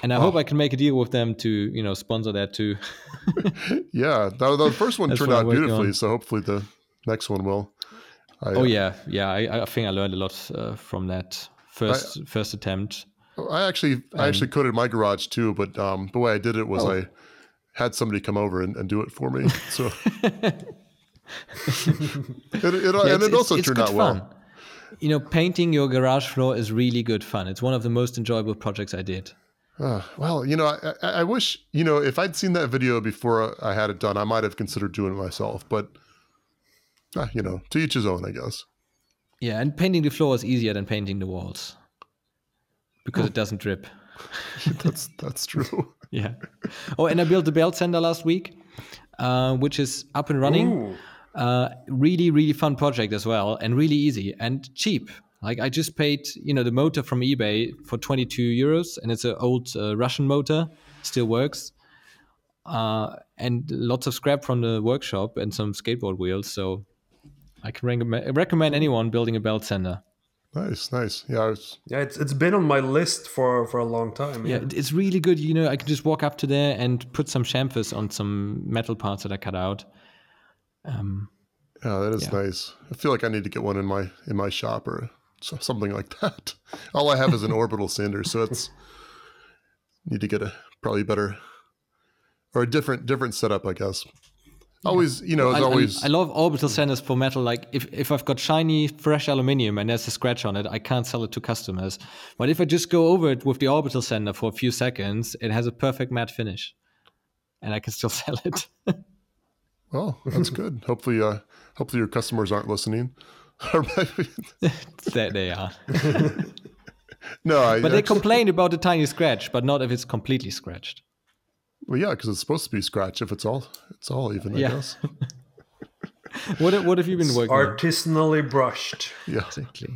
and I hope I can make a deal with them to, you know, sponsor that too. [LAUGHS] Yeah, the, the first one [LAUGHS] turned out beautifully. on. So hopefully the next one will. I, oh uh, yeah, yeah. I, I think I learned a lot uh, from that first first attempt. I actually I actually coated my garage too, but um, the way I did it was Oh. I had somebody come over and, and do it for me. [LAUGHS] So [LAUGHS] it, it, Yeah, and it also it's- turned out well. You know, painting your garage floor is really good fun. It's one of the most enjoyable projects I did. Uh, well, you know, I, I, wish you know if I'd seen that video before I had it done, I might have considered doing it myself. But uh, you know, to each his own, I guess. Yeah, and painting the floor is easier than painting the walls because it doesn't drip. [LAUGHS] That's that's true. [LAUGHS] Yeah. Oh, and I built the belt sander last week, uh, which is up and running. Ooh. Uh, really, really fun project as well, and really easy and cheap. Like I just paid, you know, the motor from eBay for 22 euros, and it's an old uh, Russian motor, still works, uh, and lots of scrap from the workshop and some skateboard wheels. So I can recommend, recommend anyone building a belt sander. Nice, nice. Yeah, I was, Yeah, it's it's been on my list for for a long time. Yeah, Yeah. it's really good. You know, I can just walk up to there and put some chamfers on some metal parts that I cut out. Um, yeah, that is Yeah. nice. I feel like I need to get one in my in my shop or something like that. [LAUGHS] All I have is an orbital sander, so it's need to get a probably better or a different different setup, I guess. Always, you know, I, as I- always. I love orbital sanders for metal. Like if, if I've got shiny, fresh aluminium and there's a scratch on it, I can't sell it to customers. But if I just go over it with the orbital sander for a few seconds, it has a perfect matte finish, and I can still [LAUGHS] sell it. Well, that's [LAUGHS] good. hopefully, uh, hopefully your customers aren't listening. that they are. [LAUGHS] no, I, But they actually- complain about the tiny scratch, but not if it's completely scratched. well, yeah, because it's supposed to be scratch. If it's all, it's all even. I Yeah. guess. [LAUGHS] What what have you been working on? Artisanally brushed. Yeah. Exactly.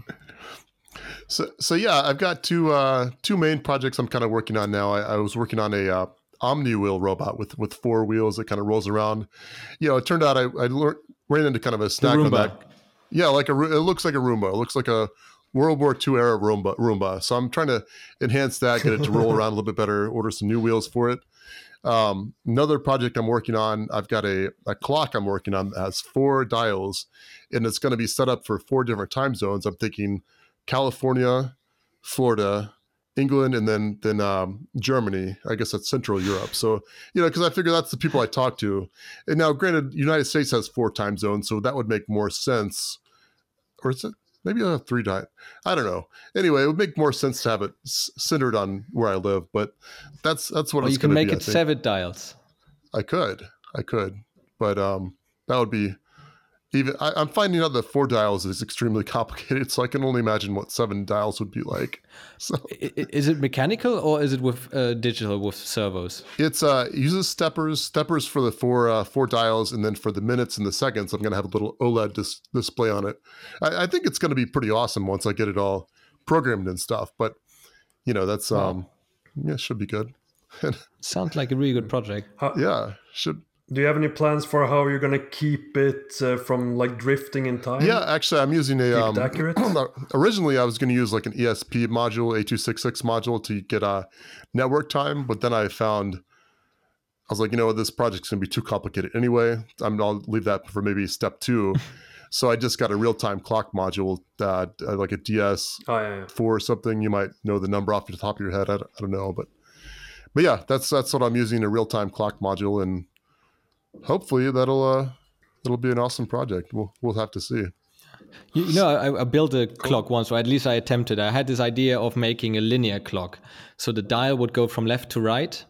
So, so yeah, I've got two uh, two main projects I'm kind of working on now. I, I was working on a uh, Omni wheel robot with with four wheels that kind of rolls around. You know, it turned out I, I lear- ran into kind of a snack on that. Yeah, like a it looks like a Roomba. It looks like a World War II era Roomba. Roomba. So I'm trying to enhance that, get it to roll [LAUGHS] around a little bit better, order some new wheels for it. Um, another project I'm working on, I've got a, a clock I'm working on that has four dials, and it's going to be set up for four different time zones. I'm thinking California, Florida, England, and then then um, Germany. I guess that's Central Europe. So you know, because I figure that's the people I talk to. And now, granted, United States has four time zones, so that would make more sense. Or is it? maybe have three time? I don't know. Anyway, it would make more sense to have it s- centered on where I live, but that's that's what it's you can make be. It seven dials. I could, I could, but um, that would be even. I, I'm finding out that four dials is extremely complicated, [LAUGHS] so I can only imagine what seven dials would be like. [LAUGHS] So I- i- Is it mechanical or is it with uh, digital with servos? it's uh it uses steppers, steppers for the four uh, four dials, and then for the minutes and the seconds, I'm gonna have a little OLED dis- display on it. I, I think it's gonna be pretty awesome once I get it all programmed and stuff. But you know, that's um, yeah, should be good. [LAUGHS] Sounds like a really good project. Yeah, should Do you have any plans for how you're gonna keep it uh, from like drifting in time? Yeah, actually, I'm using a. Um, accurate? [CLEARS THROAT] originally, I was going to use like an ESP module, 8266 module to get a network time, but then I found I was like, you know, this project's going to be too complicated anyway. I'm, I'll leave that for maybe step two. [LAUGHS] so I just got a real time clock module that uh, like a DS Oh, yeah, yeah. four or something. You might know the number off the top of your head. I don't, I don't know, but but yeah, that's that's what I'm using a real time clock module, and hopefully that'll uh it'll be an awesome project. We'll we'll have to see. You, you know, I, I built a clock once, or at least I attempted. I had this idea of making a linear clock, so the dial would go from left to right.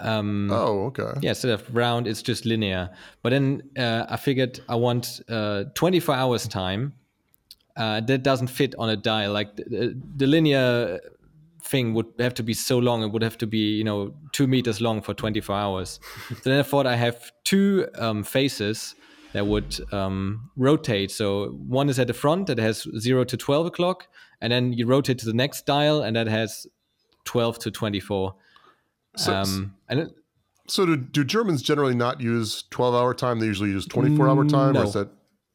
Um, Oh, okay. Yeah, instead of round, it's just linear. But then uh, I figured I want uh, 24 hours time. Uh, that doesn't fit on a dial. Like the, the linear thing would have to be so long. It would have to be, you know, two meters long for 24 hours. [LAUGHS] so then I thought I have two um, faces that would um, rotate. So one is at the front that has zero to 12 o'clock, and then you rotate to the next dial, and that has 12 to 24. So, Um, and it, so do, do Germans generally not use 12 hour time? They usually use 24 hour time? Or is that,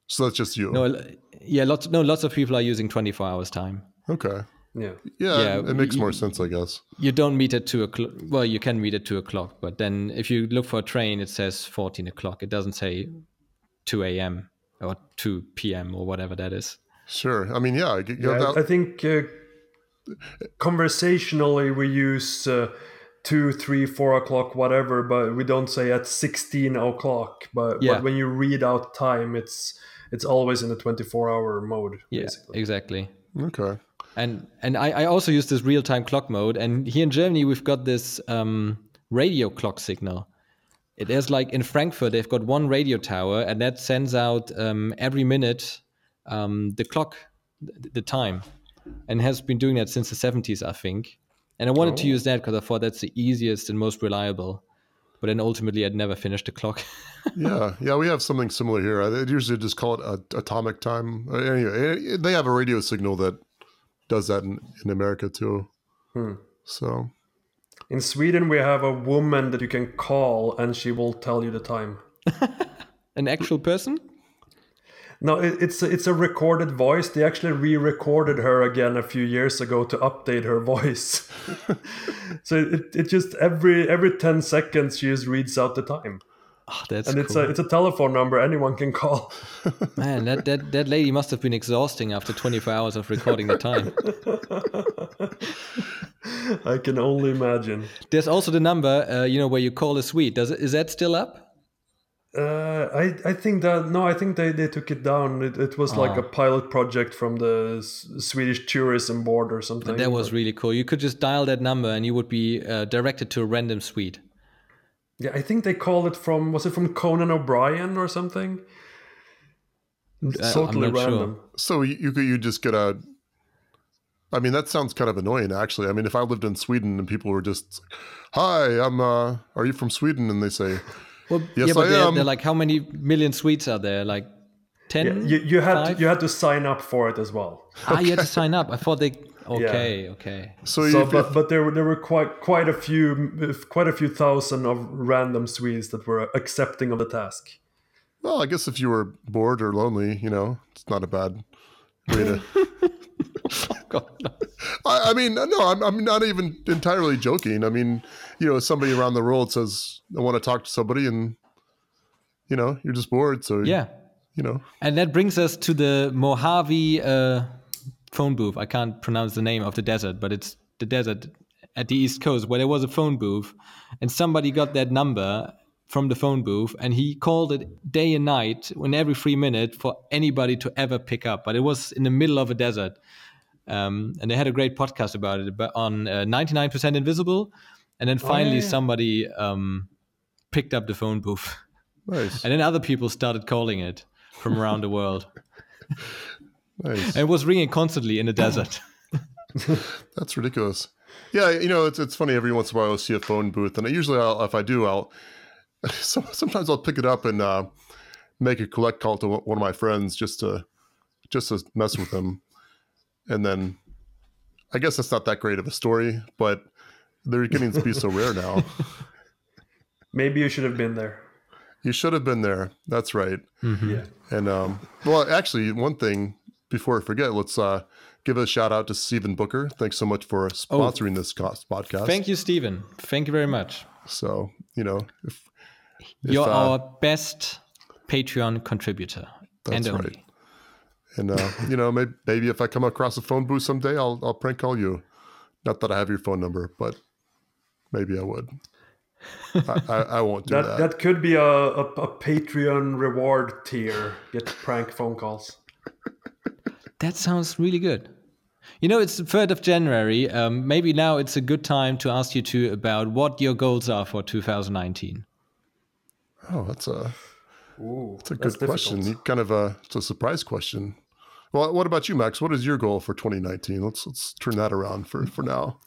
so that's just you? No, yeah, lots. No, lots of people are using 24 hours time. Okay. Yeah. Yeah, Yeah, it makes y- more sense, I guess. You don't meet at two o'clock. Well, you can meet at two o'clock, but then if you look for a train, it says 14 o'clock. It doesn't say 2 a.m. or 2 p.m. or whatever that is. Sure. I mean, yeah. I you Yeah, that- I think uh, conversationally we use uh, two, three, four o'clock, whatever, but we don't say at sixteen o'clock. But, Yeah. but when you read out time, it's it's always in the twenty-four hour mode. Yeah, basically. exactly. okay. And and I, I also use this real time clock mode. And here in Germany, we've got this um, radio clock signal. It is like in Frankfurt, they've got one radio tower, and that sends out um, every minute um, the clock, the, the time, and has been doing that since the 70s, I think. And I wanted to use that because I thought that's the easiest and most reliable. But then ultimately, I'd never finished the clock. [LAUGHS] yeah. Yeah. We have something similar here. I usually just call it a, atomic time. Uh, Anyway, eh, they have a radio signal that does that in, in America too. Hmm. So, In Sweden, we have a woman that you can call, and she will tell you the time. [LAUGHS] An actual person? No, it, it's a, it's a recorded voice. They actually re-recorded her again a few years ago to update her [LAUGHS] voice. [LAUGHS] so it, it just every every ten seconds she just reads out the time, Oh, that's and it's cool. a it's a telephone number anyone can call. [LAUGHS] Man, that, that, that lady must have been exhausting after 24 hours of recording the time. [LAUGHS] I can only imagine. There's also the number, uh, you know, where you call a Swede. Does it, is that still up? Uh, I I think that no, I think they, they took it down. It, it was like Ah. a pilot project from the S- Swedish tourism board or something. That was really cool. You could just dial that number and you would be uh, directed to a random Swede. Yeah, I think they called it from was it from Conan O'Brien or something? It's Uh, I'm totally not sure. random. so you you could you just get a. I mean, that sounds kind of annoying, actually. I mean, if I lived in Sweden and people were just, "Hi, I'm. uh Are you from Sweden?" and they say, Well, Yes, yeah, but I they're, am. they're like, how many million Swedes are there? Like 10? Yeah, you, you had Five? to, you had to sign up for it as well. Ah, you had to sign up. I thought they. Okay, okay. "So, So, if, but if- but there were there were quite quite a few quite a few thousand of random Swedes that were accepting of the task. well, I guess if you were bored or lonely, you know, it's not a bad way to." [LAUGHS] God. I, I mean, no, I'm, I'm not even entirely joking. I mean, you know, somebody around the world says, I want to talk to somebody, and, you know, you're just bored. So, Yeah. you know, And that brings us to the Mojave uh, phone booth. I can't pronounce the name of the desert, but it's the desert at the East Coast where there was a phone booth, and somebody got that number from the phone booth, and he called it day and night, in every three minutes for anybody to ever pick up. But it was in the middle of a desert, um, and they had a great podcast about it, but on uh, 99% Invisible, and then finally Oh, yeah. somebody um, picked up the phone booth, Nice. [LAUGHS] and then other people started calling it from around the world, [LAUGHS] Nice. and it was ringing constantly in the desert. [LAUGHS] That's ridiculous. Yeah, you know, it's it's funny. Every once in a while, I'll see a phone booth, and I usually, I'll, if I do, I'll [LAUGHS] so, sometimes I'll pick it up and uh, make a collect call to one of my friends just to just to mess with them, and then I guess that's not that great of a story, but they're getting to be so rare now. [LAUGHS] Maybe you should have been there. You should have been there. That's right. Yeah. And um, well, actually, one thing before I forget, let's uh, give a shout out to Stephen Booker. Thanks so much for sponsoring this co- podcast. Thank you, Stephen. Thank you very much. So you know, if, if, You're uh, our best Patreon contributor. That's and only. right. and uh, you know, maybe, maybe if I come across a phone booth someday, I'll I'll prank call you. Not that I have your phone number, but maybe I would. I, I, I won't do That, that. that could be a, a, a Patreon reward tier. Get prank phone calls. That sounds really good. You know, it's the 3rd of January. Um, maybe now it's a good time to ask you two about what your goals are for 2019. Oh, that's a Ooh, that's a good question. difficult. Kind of a it's a surprise question. Well, what about you, Max? What is your goal for 2019? Let's let's turn that around for for now.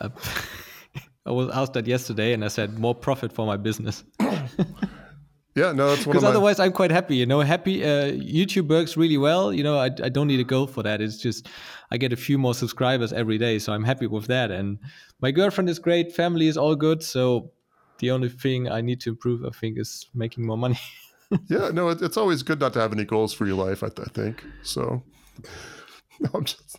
[LAUGHS] I was asked that yesterday and I said more profit for my business. [LAUGHS] Yeah, no, that's one of Because my. otherwise, I'm quite happy. You know, happy. Uh, YouTube works really well. You know, I, I don't need a goal for that. It's just I get a few more subscribers every day, so I'm happy with that. And my girlfriend is great. Family is all good. So the only thing I need to improve, I think, is making more money. [LAUGHS] yeah, no, it, it's always good not to have any goals for your life. I, th- I think so. [LAUGHS] No, I'm just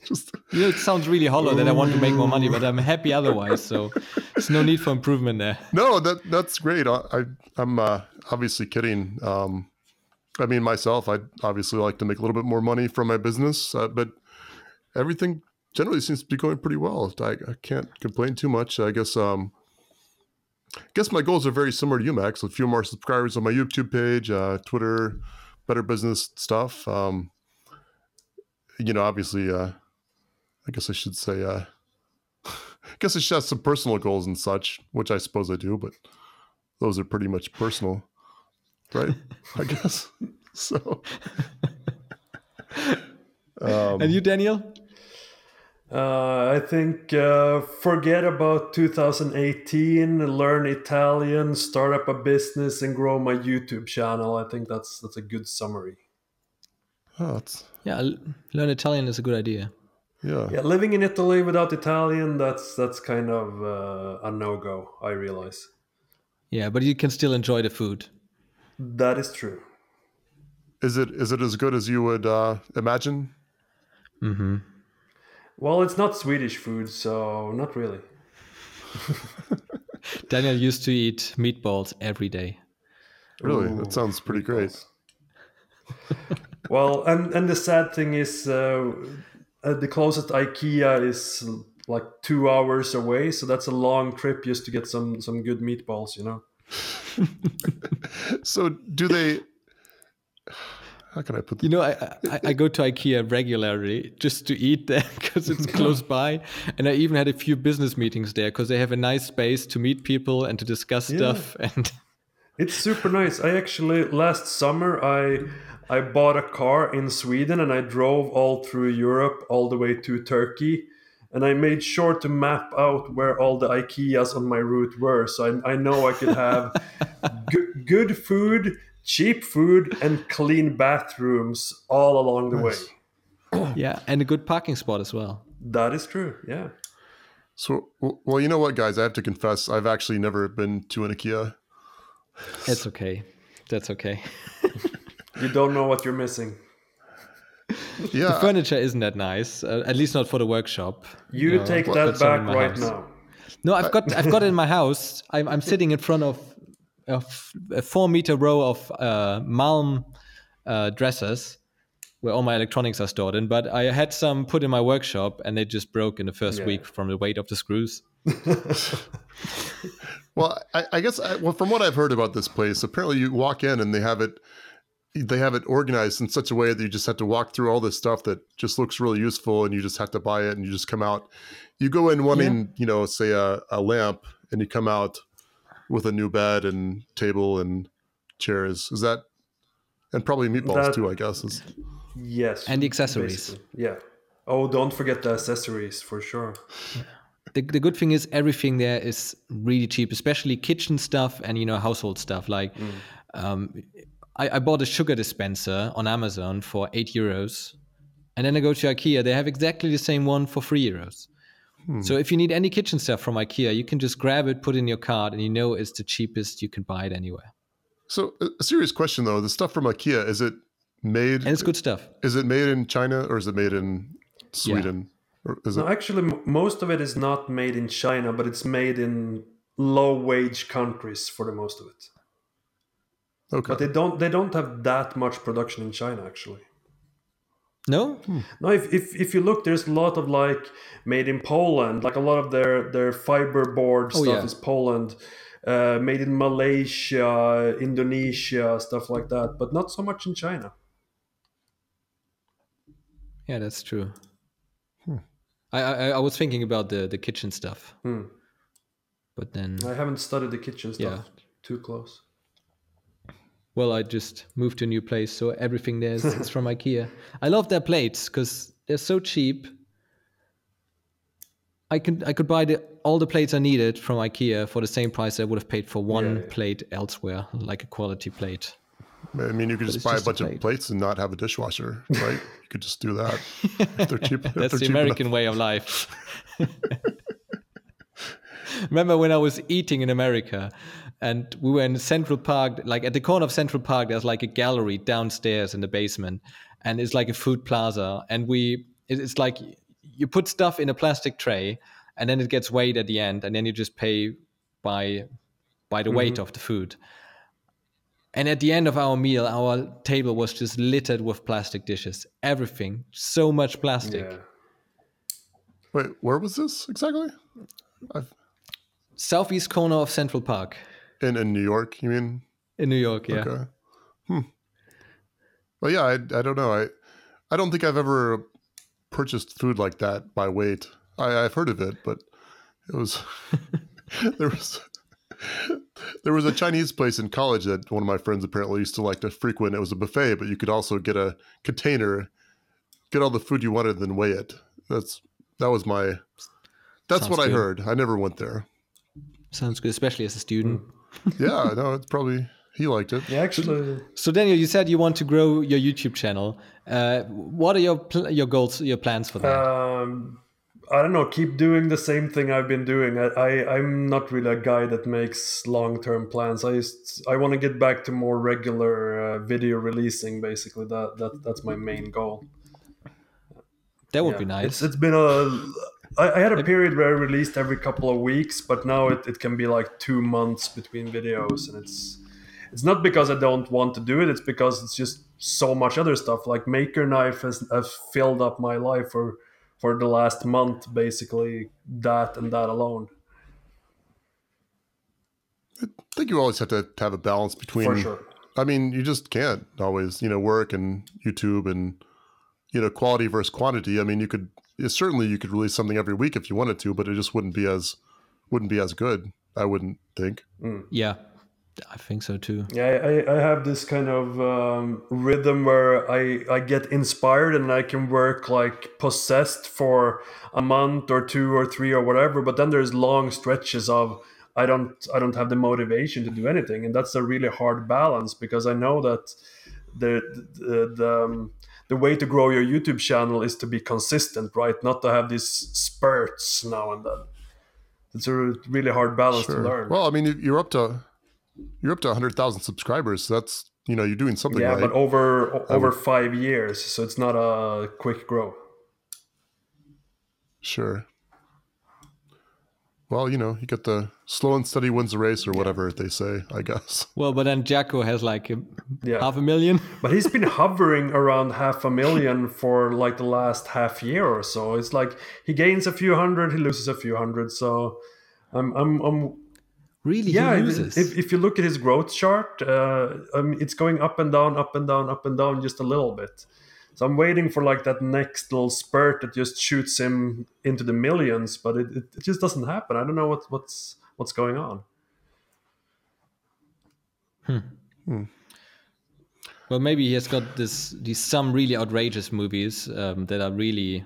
[LAUGHS] just you know, it sounds really hollow that I want to make more money, but I'm happy [LAUGHS] otherwise. So there's no need for improvement there. no. That that's great. I, I I'm uh, obviously kidding. Um, I mean, myself, I'd obviously like to make a little bit more money from my business, uh, but everything generally seems to be going pretty well. I, I can't complain too much. I guess um, I guess my goals are very similar to you, Max. A few more subscribers on my YouTube page, uh, Twitter, better business stuff. Um, you know, obviously, uh, I guess I should say, uh, [LAUGHS] I guess I should have some personal goals and such, which I suppose I do, but those are pretty much personal, right? [LAUGHS] I guess [LAUGHS] so. Um, And you, Daniel? Uh, I think uh, forget about 2018, learn Italian, start up a business, and grow my YouTube channel. I think that's that's a good summary. oh, it's, Yeah, learn Italian is a good idea. Yeah. Yeah, living in Italy without Italian, that's that's kind of uh, a no go. I realize Yeah, but you can still enjoy the food. that is true. Is it is it as good as you would uh, imagine? Well, it's not Swedish food, so not really. [LAUGHS] Daniel used to eat meatballs every day. Really, Ooh, that sounds pretty great. well, and and the sad thing is, uh, uh, the closest IKEA is like two hours away, so that's a long trip just to get some some good meatballs, you know. [LAUGHS] So, do they? How can I put? You know, I, I, I go to IKEA regularly just to eat there [LAUGHS] because it's [LAUGHS] close by. And I even had a few business meetings there because they have a nice space to meet people and to discuss stuff. And It's super nice. I actually last summer I I bought a car in Sweden and I drove all through Europe all the way to Turkey and I made sure to map out where all the IKEAs on my route were so I, I know I could have [LAUGHS] good, good food, cheap food and clean bathrooms all along the way. [CLEARS THROAT] yeah, and a good parking spot as well. That is true. Yeah. So, well, you know what, guys? I have to confess, I've actually never been to an IKEA. It's okay. That's okay. [LAUGHS] You don't know what you're missing. Yeah, Furniture isn't that nice, uh, at least not for the workshop. You know, take that got some in back right house. now. No, I've got I've got it in my house. I'm I'm sitting in front of a four meter row of uh, Malm uh, dressers where all my electronics are stored in. But I had some put in my workshop and they just broke in the first Yeah. week from the weight of the screws. [LAUGHS] well, I, I guess I, well, from what I've heard about this place, apparently you walk in and they have it they have it organized in such a way that you just have to walk through all this stuff that just looks really useful and you just have to buy it and you just come out. You go in wanting yeah. you know say a, a lamp and you come out with a new bed and table and chairs. Is that and probably meatballs that, too i guess is, yes. And the accessories. Basically. yeah. Oh don't forget the accessories for sure. The, the good thing is everything there is really cheap especially kitchen stuff and you know household stuff. Like mm. um, I, I bought a sugar dispenser on Amazon for eight euros, and then I go to IKEA. They have exactly the same one for three euros. Hmm. So if you need any kitchen stuff from IKEA, you can just grab it, put it in your cart, and you know it's the cheapest. You can buy it anywhere. So a serious question though: the stuff from IKEA is it made? And it's good stuff. Is it made in China or is it made in Sweden? Yeah. no, it... actually, most of it is not made in China, but it's made in low-wage countries for the most of it. Okay. But they don't they don't have that much production in China actually. No? Hmm. No, if, if if you look, there's a lot of like made in Poland. Like a lot of their their fiberboard oh, stuff yeah. is Poland. Uh, made in Malaysia, Indonesia, stuff like that, but not so much in China. Yeah, that's true. Hmm. I, I, I was thinking about the the kitchen stuff, hmm. but then I haven't studied the kitchen stuff yeah. too close well, I just moved to a new place, so everything there is, is from IKEA. I love their plates because they're so cheap. I could I could buy the, all the plates I needed from IKEA for the same price I would have paid for one yeah, yeah. plate elsewhere, like a quality plate. I mean, you could just buy just a bunch a of plates and not have a dishwasher, right? you could just do that. if they're cheap. [LAUGHS] That's they're the cheap American enough. way of life. [LAUGHS] Remember when I was eating in America and we were in Central Park, like at the corner of Central Park, there's like a gallery downstairs in the basement, and it's like a food plaza. And we, it's like you put stuff in a plastic tray, and then it gets weighed at the end, and then you just pay by by the mm-hmm. weight of the food. And at the end of our meal, our table was just littered with plastic dishes. Everything, so much plastic. Yeah. Wait, where was this exactly? I've... Southeast corner of Central Park. In in New York, you mean? In New York, yeah. Okay. Hmm. Well, yeah, I I don't know. I I don't think I've ever purchased food like that by weight. I, I've heard of it, but it was [LAUGHS] [LAUGHS] there was there was a Chinese place in college that one of my friends apparently used to like to frequent. It was a buffet, but you could also get a container, get all the food you wanted, then weigh it. That's that was my. That's Sounds what good. I heard. I never went there. Sounds good, especially as a student. Mm yeah, no, it's probably he liked it. Yeah, actually. So, so, Daniel, you said you want to grow your YouTube channel. Uh, what are your your goals, your plans for that? Um, I don't know. Keep doing the same thing I've been doing. I, I am not really a guy that makes long term plans. I just I want to get back to more regular uh, video releasing. Basically, that that that's my main goal. That would yeah. be nice. It's, it's been a I, I, had a period where I released every couple of weeks, but now it, it can be like two months between videos, and it's it's not because I don't want to do it. It's because it's just so much other stuff. Like Maker Knife has, has filled up my life for for the last month, basically that and that alone. I think you always have to have a balance between. For sure. I mean, you just can't always, you know, work and YouTube and you know quality versus quantity. I mean, you could certainly you could release something every week if you wanted to, but it just wouldn't be as wouldn't be as good. I wouldn't think. Mm. Yeah, I think so too. Yeah, I, I have this kind of um, rhythm where I, I get inspired and I can work like possessed for a month or two or three or whatever. But then there's long stretches of I don't I don't have the motivation to do anything, and that's a really hard balance because I know that the the, the um, the way to grow your YouTube channel is to be consistent, right? Not to have these spurts now and then. It's a really hard balance sure. to learn. Well, I mean, you're up to you're up to 100,000 subscribers. So that's you know you're doing something. Yeah, right. but over over would... five years, so it's not a quick grow. Sure. Well, you know, you get the slow and steady wins the race or whatever they say, I guess. [LAUGHS] Well, but then Jacko has like a, Yeah. half a million. [LAUGHS] But he's been hovering around half a million for like the last half year or so. It's like he gains a few hundred, he loses a few hundred. So I'm, I'm, I'm Really, yeah. he If, loses. if if you look at his growth chart, uh, I mean, it's going up and down, up and down, up and down, just a little bit. So I'm waiting for like that next little spurt that just shoots him into the millions, but it, it, it just doesn't happen. I don't know what, what's what's going on. Hmm. Hmm. Well, maybe he has got this these some really outrageous movies um, that are really,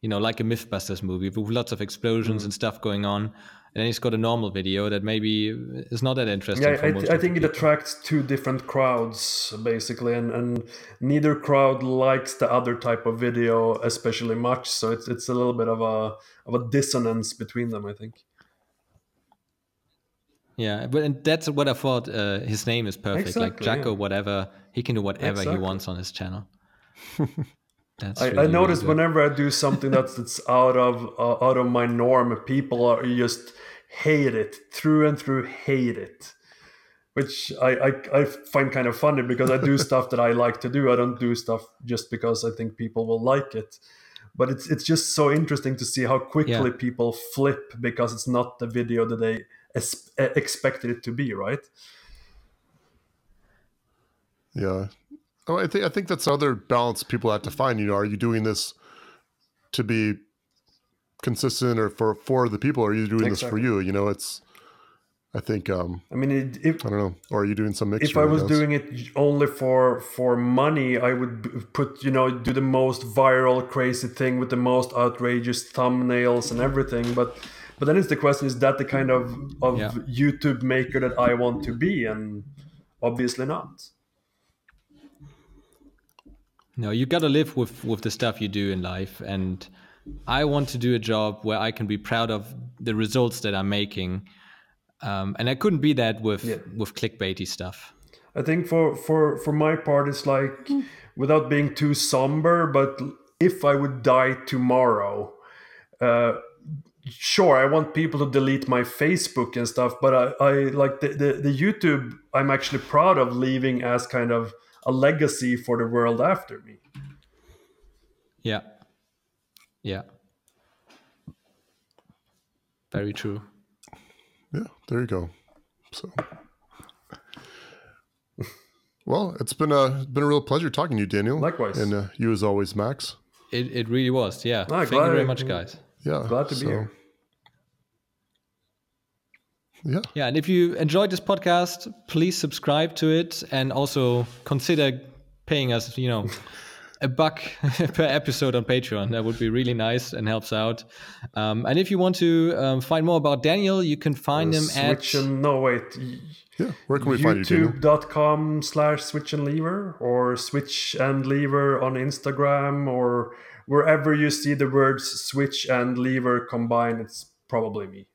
you know, like a MythBusters movie with lots of explosions hmm. and stuff going on. And then he's got a normal video that maybe is not that interesting. Yeah, I, I think it attracts two different crowds basically, and, and neither crowd likes the other type of video especially much. So it's it's a little bit of a of a dissonance between them. I think. Yeah, but and that's what I thought. Uh, his name is perfect. like Exactly, Jacko, yeah. whatever he can do whatever Exactly. he wants on his channel. [LAUGHS] That's I, really, I notice good. whenever I do something that's that's out of uh, out of my norm, people are just hate it through and through, hate it, which I, I I find kind of funny because I do [LAUGHS] stuff that I like to do. I don't do stuff just because I think people will like it. But it's it's just so interesting to see how quickly Yeah. people flip because it's not the video that they es- expected it to be, right? Yeah. Oh, I think I think that's other balance people have to find. You know, are you doing this to be consistent or for for the people? Or are you doing this for you? You know, it's. I think um I mean, it, if I don't know. Or are you doing some mixture? if I was guess? doing it only for for money, I would put you know do the most viral crazy thing with the most outrageous thumbnails and everything. But but then it's the question: is that the kind of of Yeah. YouTube maker that I want to be? And obviously not. No, you got to live with with the stuff you do in life, and I want to do a job where I can be proud of the results that I'm making, um, and I couldn't be that with Yeah. with clickbaity stuff. I think for for for my part, it's like without being too somber, but if I would die tomorrow, uh, sure, I want people to delete my Facebook and stuff, but I, I like the, the the YouTube. I'm actually proud of leaving as kind of a legacy for the world after me. Yeah, yeah, very true. Yeah, there you go. So, well, it's been a been a real pleasure talking to you, Daniel. Likewise. and uh, you as always, Max. It it really was. Yeah, Ah, thank you very much, guys. Yeah, Glad to be here. Yeah, Yeah, and if you enjoyed this podcast, please subscribe to it and also consider paying us, you know, a buck [LAUGHS] per episode on Patreon. That would be really nice and helps out. Um, and if you want to um, find more about Daniel, you can find him at Switch and no wait. yeah. Where can we find you, youtube.com slash switch and lever or switch and lever on instagram or wherever you see the words switch and lever combined it's probably me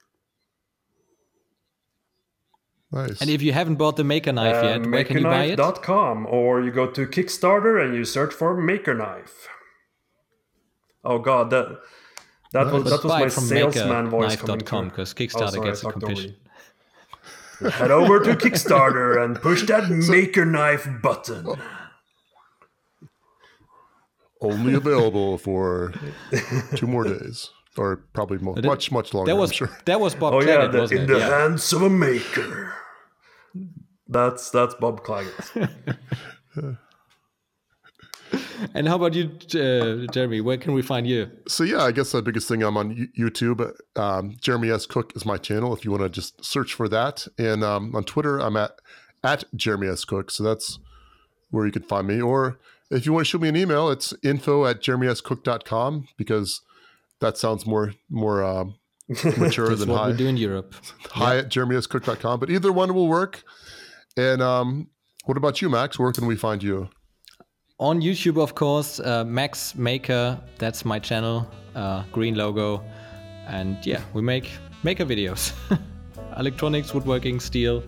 Nice. And if you haven't bought the Maker Knife Uh, yet, where can you buy it? makerknife.com or you go to kickstarter and you search for maker knife oh god that that was But that was buy my it from salesman voice coming makerknife.com through. because Oh, Kickstarter sorry, gets a commission. [LAUGHS] Head over to Kickstarter and push that [LAUGHS] Maker Knife button. Only available for [LAUGHS] two more days, or probably more, it- much much longer. That was I'm sure. that was Bob Oh yeah, the, wasn't in it? the Yeah. hands of a maker. That's that's Bob Claggett. [LAUGHS] And how about you, uh, Jeremy? Where can we find you? So yeah, I guess the biggest thing I'm on YouTube. Um, Jeremy S Cook is my channel. If you want to just search for that, and um, on Twitter I'm at at Jeremy S Cook. So that's where you can find me. Or if you want to shoot me an email, it's info at jeremyscook.com because that sounds more more um, [LAUGHS] mature That's than what hi, we do in Europe. [LAUGHS] hi at jeremyscook.com. But either one will work. And um, what about you, Max? Where can we find you? On YouTube, of course, uh, Max Maker. That's my channel. Uh, green logo, and yeah, we make maker videos. [LAUGHS] Electronics, woodworking, steel.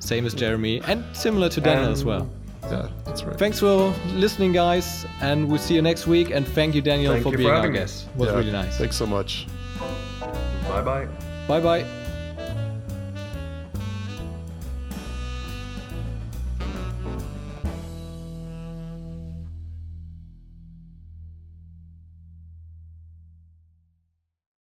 Same as Jeremy, and similar to Daniel as well. Yeah, that's right. Thanks for listening, guys, and we'll see you next week. And thank you, Daniel, Thank for you for being our guest. It was Yeah, really nice. Thanks so much. bye bye. Bye bye.